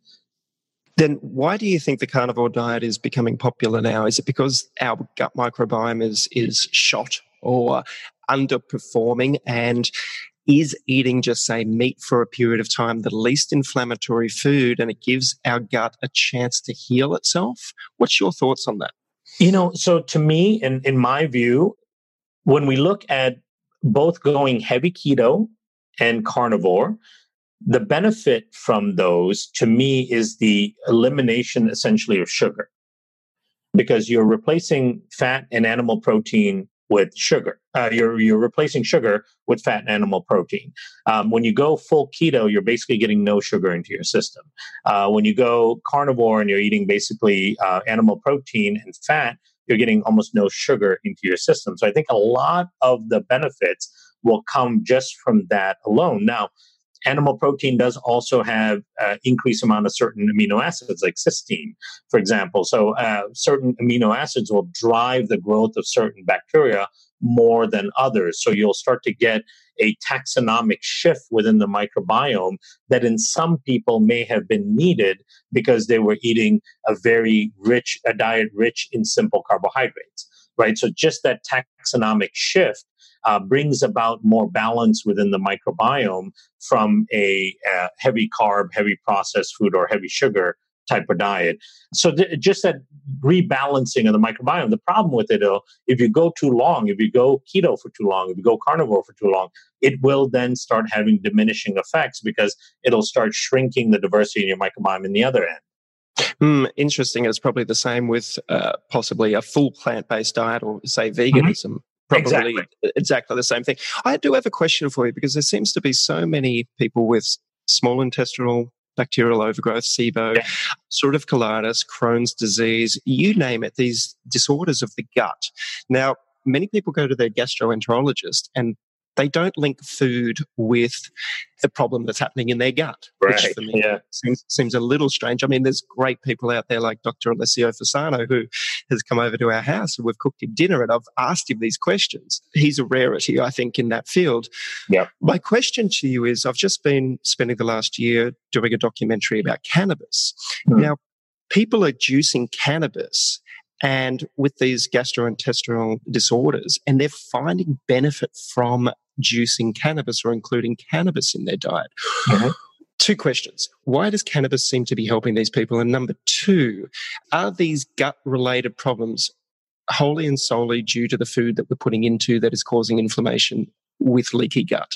Then why do you think the carnivore diet is becoming popular now? Is it because our gut microbiome is is shot or underperforming? And is eating just say meat for a period of time the least inflammatory food and it gives our gut a chance to heal itself? What's your thoughts on that? You know so to me in in my view when we look at both going heavy keto and carnivore the benefit from those to me is the elimination essentially of sugar. Because you're replacing fat and animal protein with sugar. Uh, you're you're replacing sugar with fat and animal protein. Um, when you go full keto, you're basically getting no sugar into your system. Uh, when you go carnivore and you're eating basically uh, animal protein and fat, you're getting almost no sugar into your system. So I think a lot of the benefits will come just from that alone. Now, animal protein does also have uh, increased amount of certain amino acids like cysteine for example. So uh, certain amino acids will drive the growth of certain bacteria more than others. So you'll start to get a taxonomic shift within the microbiome that in some people may have been needed because they were eating a very rich a diet rich in simple carbohydrates right? So just that taxonomic shift uh, brings about more balance within the microbiome from a uh, heavy carb, heavy processed food, or heavy sugar type of diet. So th- just that rebalancing of the microbiome. The problem with it, though, if you go too long, if you go keto for too long, if you go carnivore for too long, it will then start having diminishing effects because it'll start shrinking the diversity in your microbiome in the other end. Mm, interesting. It's probably the same with uh, possibly a full plant based diet or, say, mm-hmm. veganism. Mm-hmm probably exactly. exactly the same thing. I do have a question for you because there seems to be so many people with small intestinal bacterial overgrowth, SIBO, yeah. sort of colitis, Crohn's disease, you name it, these disorders of the gut. Now, many people go to their gastroenterologist and they don't link food with the problem that's happening in their gut, right. which for me yeah. seems, seems a little strange. I mean, there's great people out there like Dr. Alessio Fasano who has come over to our house and we've cooked him dinner and I've asked him these questions. He's a rarity, I think, in that field. Yeah. My question to you is I've just been spending the last year doing a documentary about cannabis. Hmm. Now, people are juicing cannabis and with these gastrointestinal disorders, and they're finding benefit from juicing cannabis or including cannabis in their diet. Mm-hmm. Two questions. Why does cannabis seem to be helping these people? And number two, are these gut related problems wholly and solely due to the food that we're putting into that is causing inflammation with leaky gut?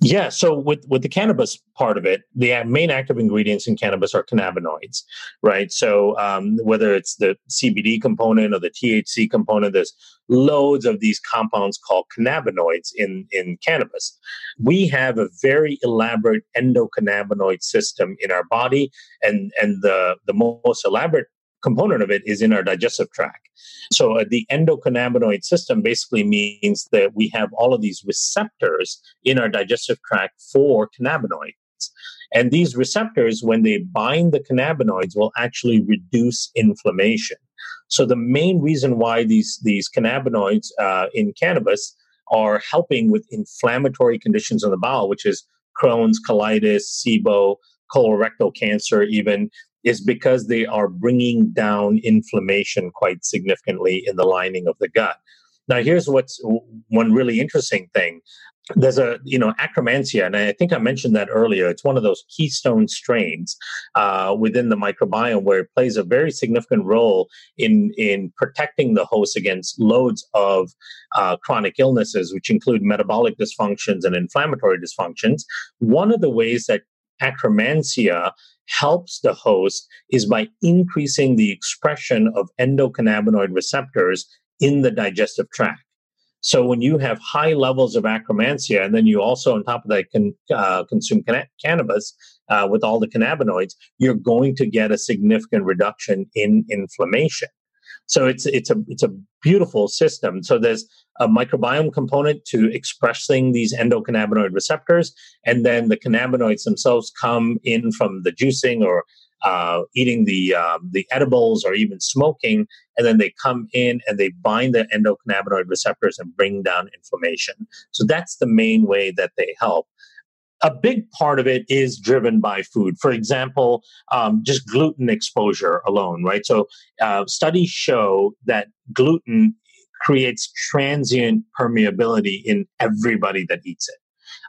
Yeah, so with with the cannabis part of it, the main active ingredients in cannabis are cannabinoids, right? So um, whether it's the CBD component or the THC component, there's loads of these compounds called cannabinoids in in cannabis. We have a very elaborate endocannabinoid system in our body, and and the the most elaborate component of it is in our digestive tract. So uh, the endocannabinoid system basically means that we have all of these receptors in our digestive tract for cannabinoids. And these receptors, when they bind the cannabinoids, will actually reduce inflammation. So the main reason why these these cannabinoids uh, in cannabis are helping with inflammatory conditions in the bowel, which is Crohn's, colitis, SIBO, colorectal cancer, even is because they are bringing down inflammation quite significantly in the lining of the gut. Now, here's what's one really interesting thing. There's a, you know, Akkermansia, and I think I mentioned that earlier. It's one of those keystone strains uh, within the microbiome where it plays a very significant role in, in protecting the host against loads of uh, chronic illnesses, which include metabolic dysfunctions and inflammatory dysfunctions. One of the ways that Akkermansia helps the host is by increasing the expression of endocannabinoid receptors in the digestive tract. So when you have high levels of Akkermansia, and then you also on top of that can uh, consume can- cannabis uh, with all the cannabinoids, you're going to get a significant reduction in inflammation. So it's it's a it's a beautiful system. So there's a microbiome component to expressing these endocannabinoid receptors, and then the cannabinoids themselves come in from the juicing or uh, eating the um, the edibles or even smoking, and then they come in and they bind the endocannabinoid receptors and bring down inflammation. So that's the main way that they help a big part of it is driven by food. For example, um, just gluten exposure alone, right? So uh, studies show that gluten creates transient permeability in everybody that eats it.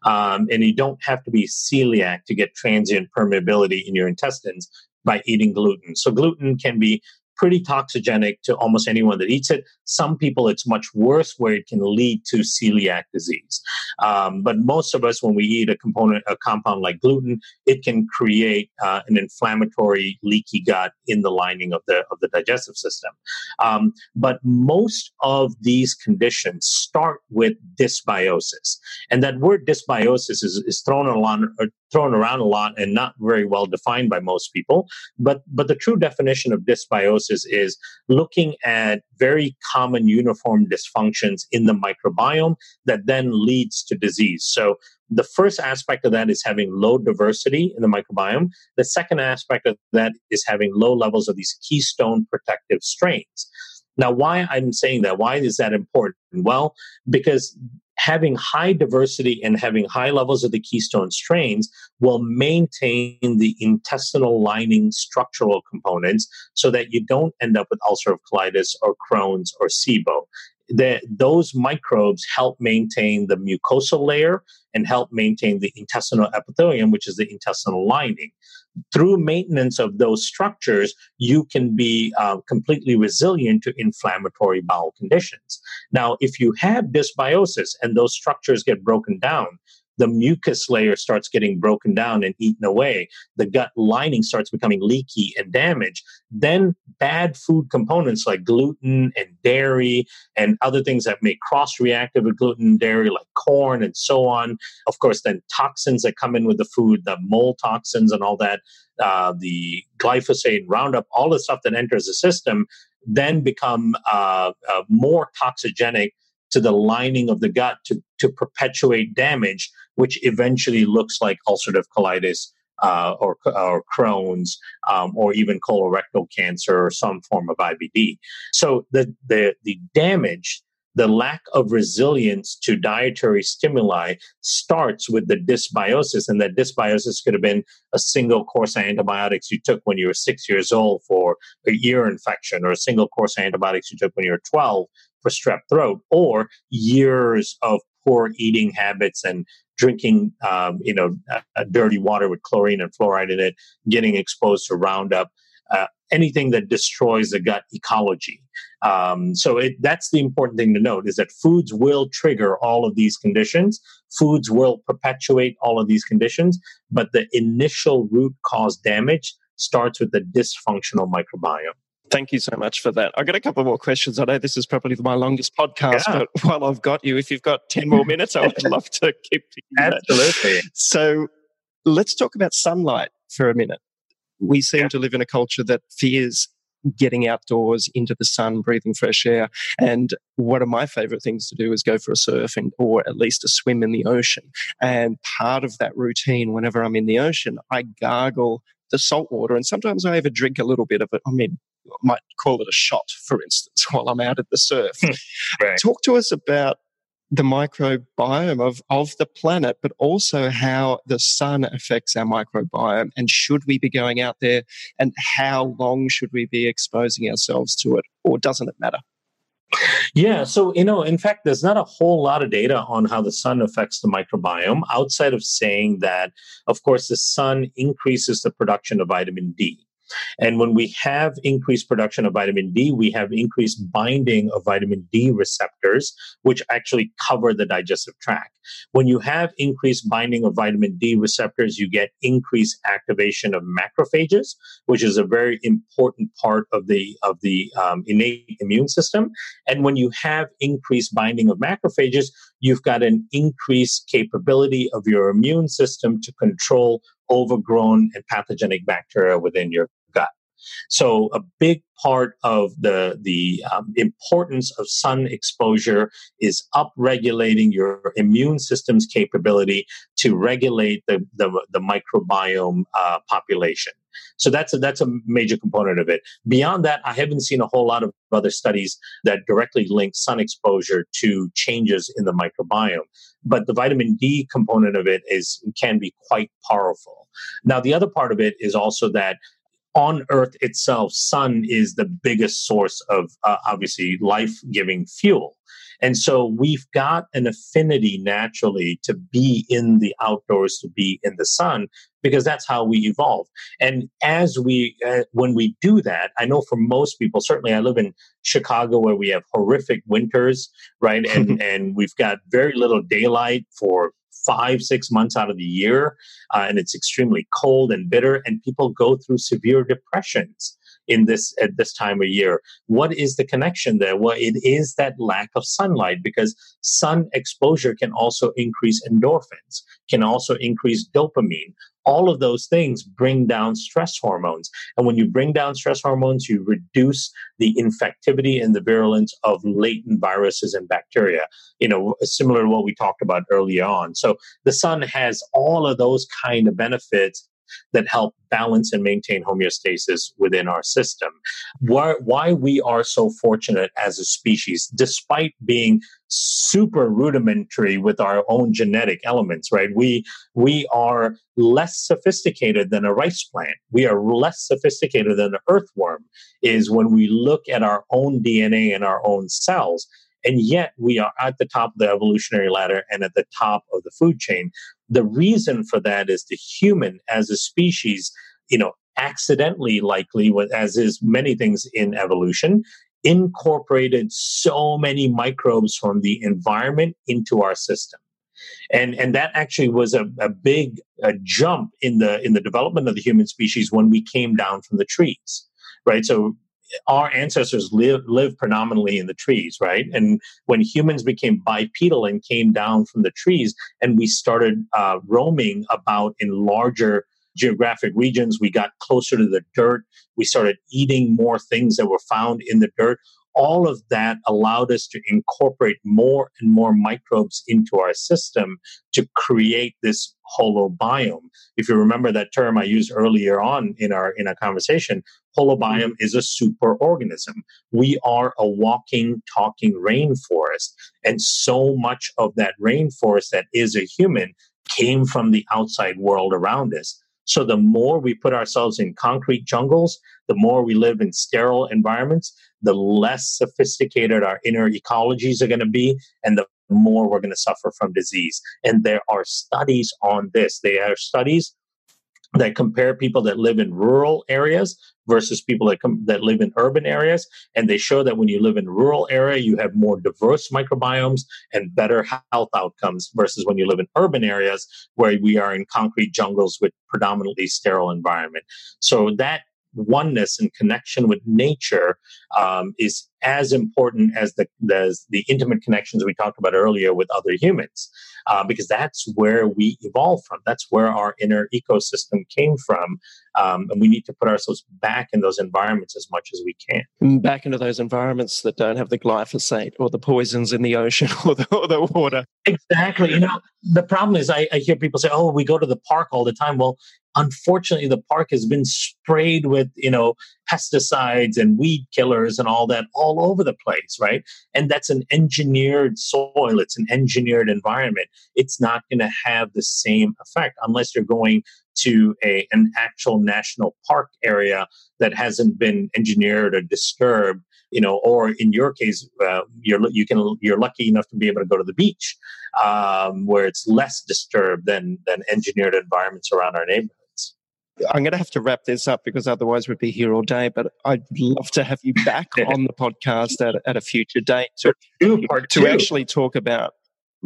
Um, and you don't have to be celiac to get transient permeability in your intestines by eating gluten. So gluten can be pretty toxigenic to almost anyone that eats it. Some people, it's much worse where it can lead to celiac disease. Um, but most of us, when we eat a component, a compound like gluten, it can create uh, an inflammatory, leaky gut in the lining of the of the digestive system. Um, but most of these conditions start with dysbiosis, and that word dysbiosis is, is thrown a lot, uh, thrown around a lot, and not very well defined by most people. But but the true definition of dysbiosis is looking at very common uniform dysfunctions in the microbiome that then leads to disease. So the first aspect of that is having low diversity in the microbiome. The second aspect of that is having low levels of these keystone protective strains. Now, why I'm saying that? Why is that important? Well, because having high diversity and having high levels of the keystone strains will maintain the intestinal lining structural components so that you don't end up with ulcerative colitis or Crohn's or SIBO. The, those microbes help maintain the mucosal layer and help maintain the intestinal epithelium, which is the intestinal lining through maintenance of those structures, you can be uh, completely resilient to inflammatory bowel conditions. Now, if you have dysbiosis and those structures get broken down, the mucus layer starts getting broken down and eaten away. The gut lining starts becoming leaky and damaged. Then bad food components like gluten and dairy and other things that may cross reactive with gluten and dairy, like corn and so on. Of course, then toxins that come in with the food, the mold toxins and all that, uh, the glyphosate, Roundup, all the stuff that enters the system, then become uh, uh, more toxigenic to the lining of the gut to, to perpetuate damage, which eventually looks like ulcerative colitis uh, or, or Crohn's um, or even colorectal cancer or some form of IBD. So the, the, the damage the lack of resilience to dietary stimuli starts with the dysbiosis. And that dysbiosis could have been a single course of antibiotics you took when you were six years old for a ear infection, or a single course of antibiotics you took when you were 12 for strep throat, or years of poor eating habits and drinking, um, you know, uh, dirty water with chlorine and fluoride in it, getting exposed to Roundup. Uh, anything that destroys the gut ecology. Um, so it, that's the important thing to note is that foods will trigger all of these conditions. Foods will perpetuate all of these conditions, but the initial root cause damage starts with the dysfunctional microbiome. Thank you so much for that. I've got a couple more questions. I know this is probably my longest podcast, yeah. but while I've got you, if you've got 10 more minutes, I would love to keep Absolutely. That. So let's talk about sunlight for a minute we seem yeah. to live in a culture that fears getting outdoors into the sun, breathing fresh air. And one of my favorite things to do is go for a surf and, or at least a swim in the ocean. And part of that routine, whenever I'm in the ocean, I gargle the salt water. And sometimes I even drink a little bit of it. I mean, might call it a shot, for instance, while I'm out at the surf. Hmm. right. Talk to us about the microbiome of, of the planet, but also how the sun affects our microbiome. And should we be going out there and how long should we be exposing ourselves to it, or doesn't it matter? Yeah, so you know, in fact, there's not a whole lot of data on how the sun affects the microbiome outside of saying that, of course, the sun increases the production of vitamin D. And when we have increased production of vitamin D, we have increased binding of vitamin D receptors, which actually cover the digestive tract. When you have increased binding of vitamin D receptors, you get increased activation of macrophages, which is a very important part of the of the um, innate immune system. And when you have increased binding of macrophages, you've got an increased capability of your immune system to control overgrown and pathogenic bacteria within your. So a big part of the the um, importance of sun exposure is upregulating your immune system's capability to regulate the the, the microbiome uh, population. So that's a, that's a major component of it. Beyond that, I haven't seen a whole lot of other studies that directly link sun exposure to changes in the microbiome. But the vitamin D component of it is can be quite powerful. Now, the other part of it is also that on Earth itself, sun is the biggest source of uh, obviously life giving fuel. And so we've got an affinity naturally to be in the outdoors, to be in the sun, because that's how we evolve. And as we, uh, when we do that, I know for most people, certainly I live in Chicago where we have horrific winters, right? And, and we've got very little daylight for five, six months out of the year, uh, and it's extremely cold and bitter, and people go through severe depressions in this at this time of year. What is the connection there? Well, it is that lack of sunlight because sun exposure can also increase endorphins, can also increase dopamine, all of those things bring down stress hormones. And when you bring down stress hormones, you reduce the infectivity and the virulence of latent viruses and bacteria, you know, similar to what we talked about earlier on. So the sun has all of those kind of benefits that help balance and maintain homeostasis within our system. Why, why we are so fortunate as a species, despite being super rudimentary with our own genetic elements, right? We, we are less sophisticated than a rice plant. We are less sophisticated than an earthworm is when we look at our own DNA and our own cells. And yet we are at the top of the evolutionary ladder and at the top of the food chain. The reason for that is the human as a species, you know, accidentally likely, as is many things in evolution, incorporated so many microbes from the environment into our system. And, and that actually was a, a big a jump in the in the development of the human species when we came down from the trees right so our ancestors live, lived predominantly in the trees, right? And when humans became bipedal and came down from the trees, and we started uh, roaming about in larger geographic regions, we got closer to the dirt. We started eating more things that were found in the dirt. All of that allowed us to incorporate more and more microbes into our system to create this holobiome. If you remember that term I used earlier on in our in our conversation, holobiome is a superorganism. We are a walking, talking rainforest, and so much of that rainforest that is a human came from the outside world around us. So the more we put ourselves in concrete jungles, the more we live in sterile environments, the less sophisticated our inner ecologies are going to be, and the more we're going to suffer from disease. And there are studies on this. There are studies that compare people that live in rural areas versus people that come that live in urban areas and they show that when you live in rural area you have more diverse microbiomes and better health outcomes versus when you live in urban areas where we are in concrete jungles with predominantly sterile environment. So that oneness and connection with nature um, is as important as the, as the intimate connections we talked about earlier with other humans, uh, because that's where we evolved from. That's where our inner ecosystem came from. Um, and we need to put ourselves back in those environments as much as we can. Mm, back into those environments that don't have the glyphosate or the poisons in the ocean or the, or the water. Exactly. You know, the problem is I, I hear people say, oh, we go to the park all the time. Well, unfortunately the park has been sprayed with you know pesticides and weed killers and all that all over the place right? And that's an engineered soil it's an engineered environment. It's not going to have the same effect unless you're going to a, an actual national park area that hasn't been engineered or disturbed you know or in your case uh, you're you can you're lucky enough to be able to go to the beach um, where it's less disturbed than than engineered environments around our neighborhood I'm going to have to wrap this up because otherwise we'd be here all day. But I'd love to have you back on the podcast at, at a future date to, to actually talk about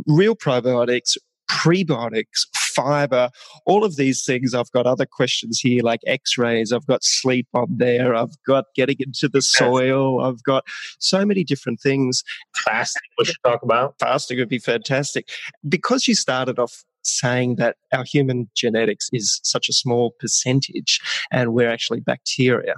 real probiotics, prebiotics, fiber, all of these things. I've got other questions here like x rays, I've got sleep on there, I've got getting into the soil, I've got so many different things. Fasting, we should talk about. Fasting would be fantastic. Because you started off saying that our human genetics is such a small percentage and we're actually bacteria.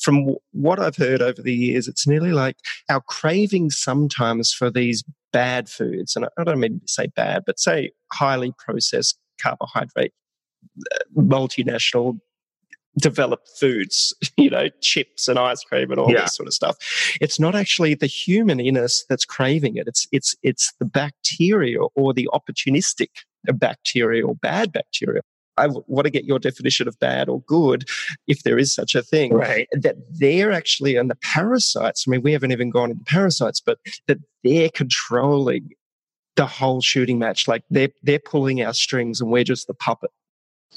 From what I've heard over the years, it's nearly like our craving sometimes for these bad foods, and I don't mean to say bad, but say highly processed carbohydrate, uh, multinational developed foods, you know, chips and ice cream and all yeah. this sort of stuff. It's not actually the human in us that's craving it. It's it's it's the bacteria or the opportunistic bacteria or bad bacteria. I want to get your definition of bad or good, if there is such a thing. Right. That they're actually, and the parasites, I mean, we haven't even gone into parasites, but that they're controlling the whole shooting match. Like they're, they're pulling our strings and we're just the puppet.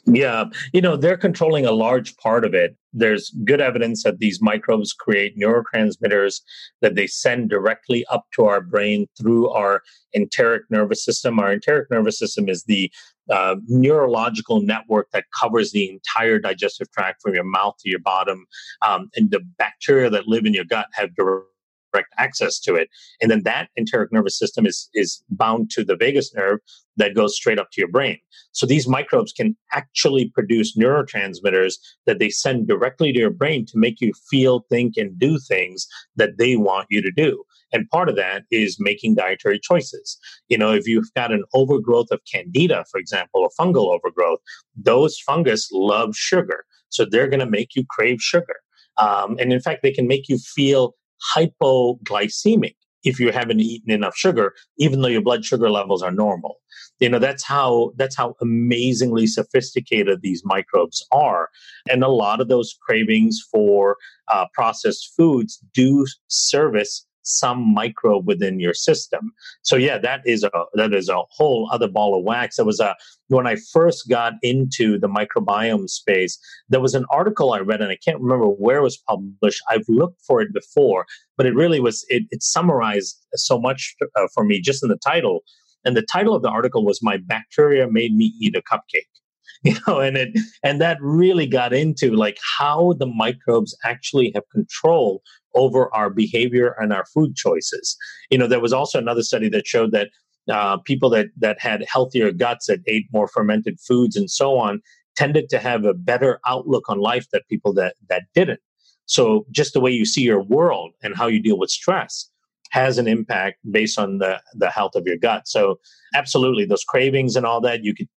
Yeah, you know, they're controlling a large part of it. There's good evidence that these microbes create neurotransmitters that they send directly up to our brain through our enteric nervous system. Our enteric nervous system is the uh, neurological network that covers the entire digestive tract from your mouth to your bottom. Um, and the bacteria that live in your gut have direct direct access to it. And then that enteric nervous system is, is bound to the vagus nerve that goes straight up to your brain. So these microbes can actually produce neurotransmitters that they send directly to your brain to make you feel, think, and do things that they want you to do. And part of that is making dietary choices. You know, if you've got an overgrowth of candida, for example, a fungal overgrowth, those fungus love sugar. So they're going to make you crave sugar. Um, and in fact, they can make you feel hypoglycemic if you haven't eaten enough sugar even though your blood sugar levels are normal. You know that's how that's how amazingly sophisticated these microbes are. And a lot of those cravings for uh, processed foods do service some microbe within your system. So yeah, that is a that is a whole other ball of wax. It was a when I first got into the microbiome space, there was an article I read, and I can't remember where it was published. I've looked for it before, but it really was it, it summarized so much uh, for me just in the title. And the title of the article was "My Bacteria Made Me Eat a Cupcake." you know and it and that really got into like how the microbes actually have control over our behavior and our food choices. You know, there was also another study that showed that uh, people that that had healthier guts that ate more fermented foods and so on tended to have a better outlook on life than people that that didn't. So just the way you see your world and how you deal with stress has an impact based on the, the health of your gut. So absolutely those cravings and all that, you could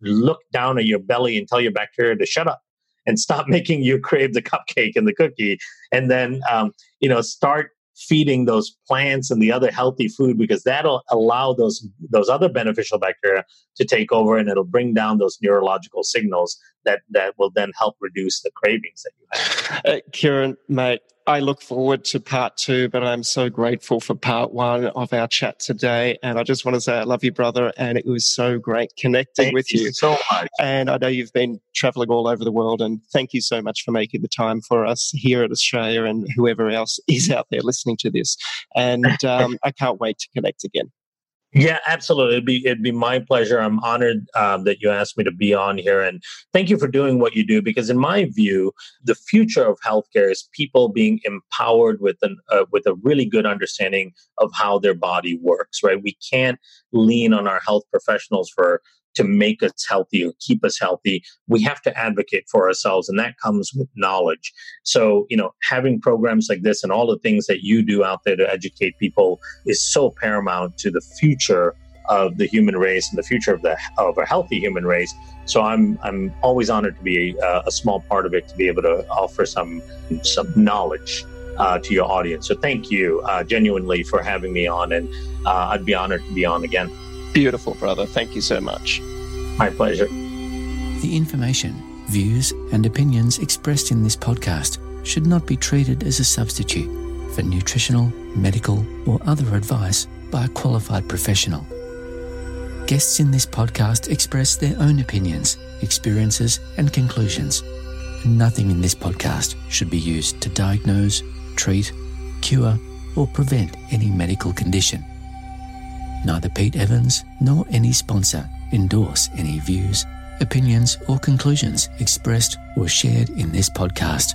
look down at your belly and tell your bacteria to shut up and stop making you crave the cupcake and the cookie and then um, you know start feeding those plants and the other healthy food because that'll allow those those other beneficial bacteria to take over and it'll bring down those neurological signals that that will then help reduce the cravings that you have. Uh, Kiran, mate, I look forward to part two, but I'm so grateful for part one of our chat today. And I just want to say I love you, brother. And it was so great connecting thank with you. you so much. And I know you've been traveling all over the world. And thank you so much for making the time for us here at Australia and whoever else is out there listening to this. And um, I can't wait to connect again. Yeah, absolutely. It'd be it'd be my pleasure. I'm honored um, that you asked me to be on here, and thank you for doing what you do. Because in my view, the future of healthcare is people being empowered with an uh, with a really good understanding of how their body works. Right? We can't lean on our health professionals for to make us healthy or keep us healthy. We have to advocate for ourselves, and that comes with knowledge. So, you know, having programs like this and all the things that you do out there to educate people is so paramount to the future of the human race and the future of the of a healthy human race. So I'm I'm always honored to be a, a small part of it to be able to offer some some knowledge uh, to your audience. So thank you uh, genuinely for having me on, and uh, I'd be honored to be on again. Beautiful, brother. Thank you so much. My pleasure. The information, views, and opinions expressed in this podcast should not be treated as a substitute for nutritional, medical, or other advice by a qualified professional. Guests in this podcast express their own opinions, experiences, and conclusions. Nothing in this podcast should be used to diagnose, treat, cure, or prevent any medical condition. Neither Pete Evans nor any sponsor endorse any views, opinions, or conclusions expressed or shared in this podcast.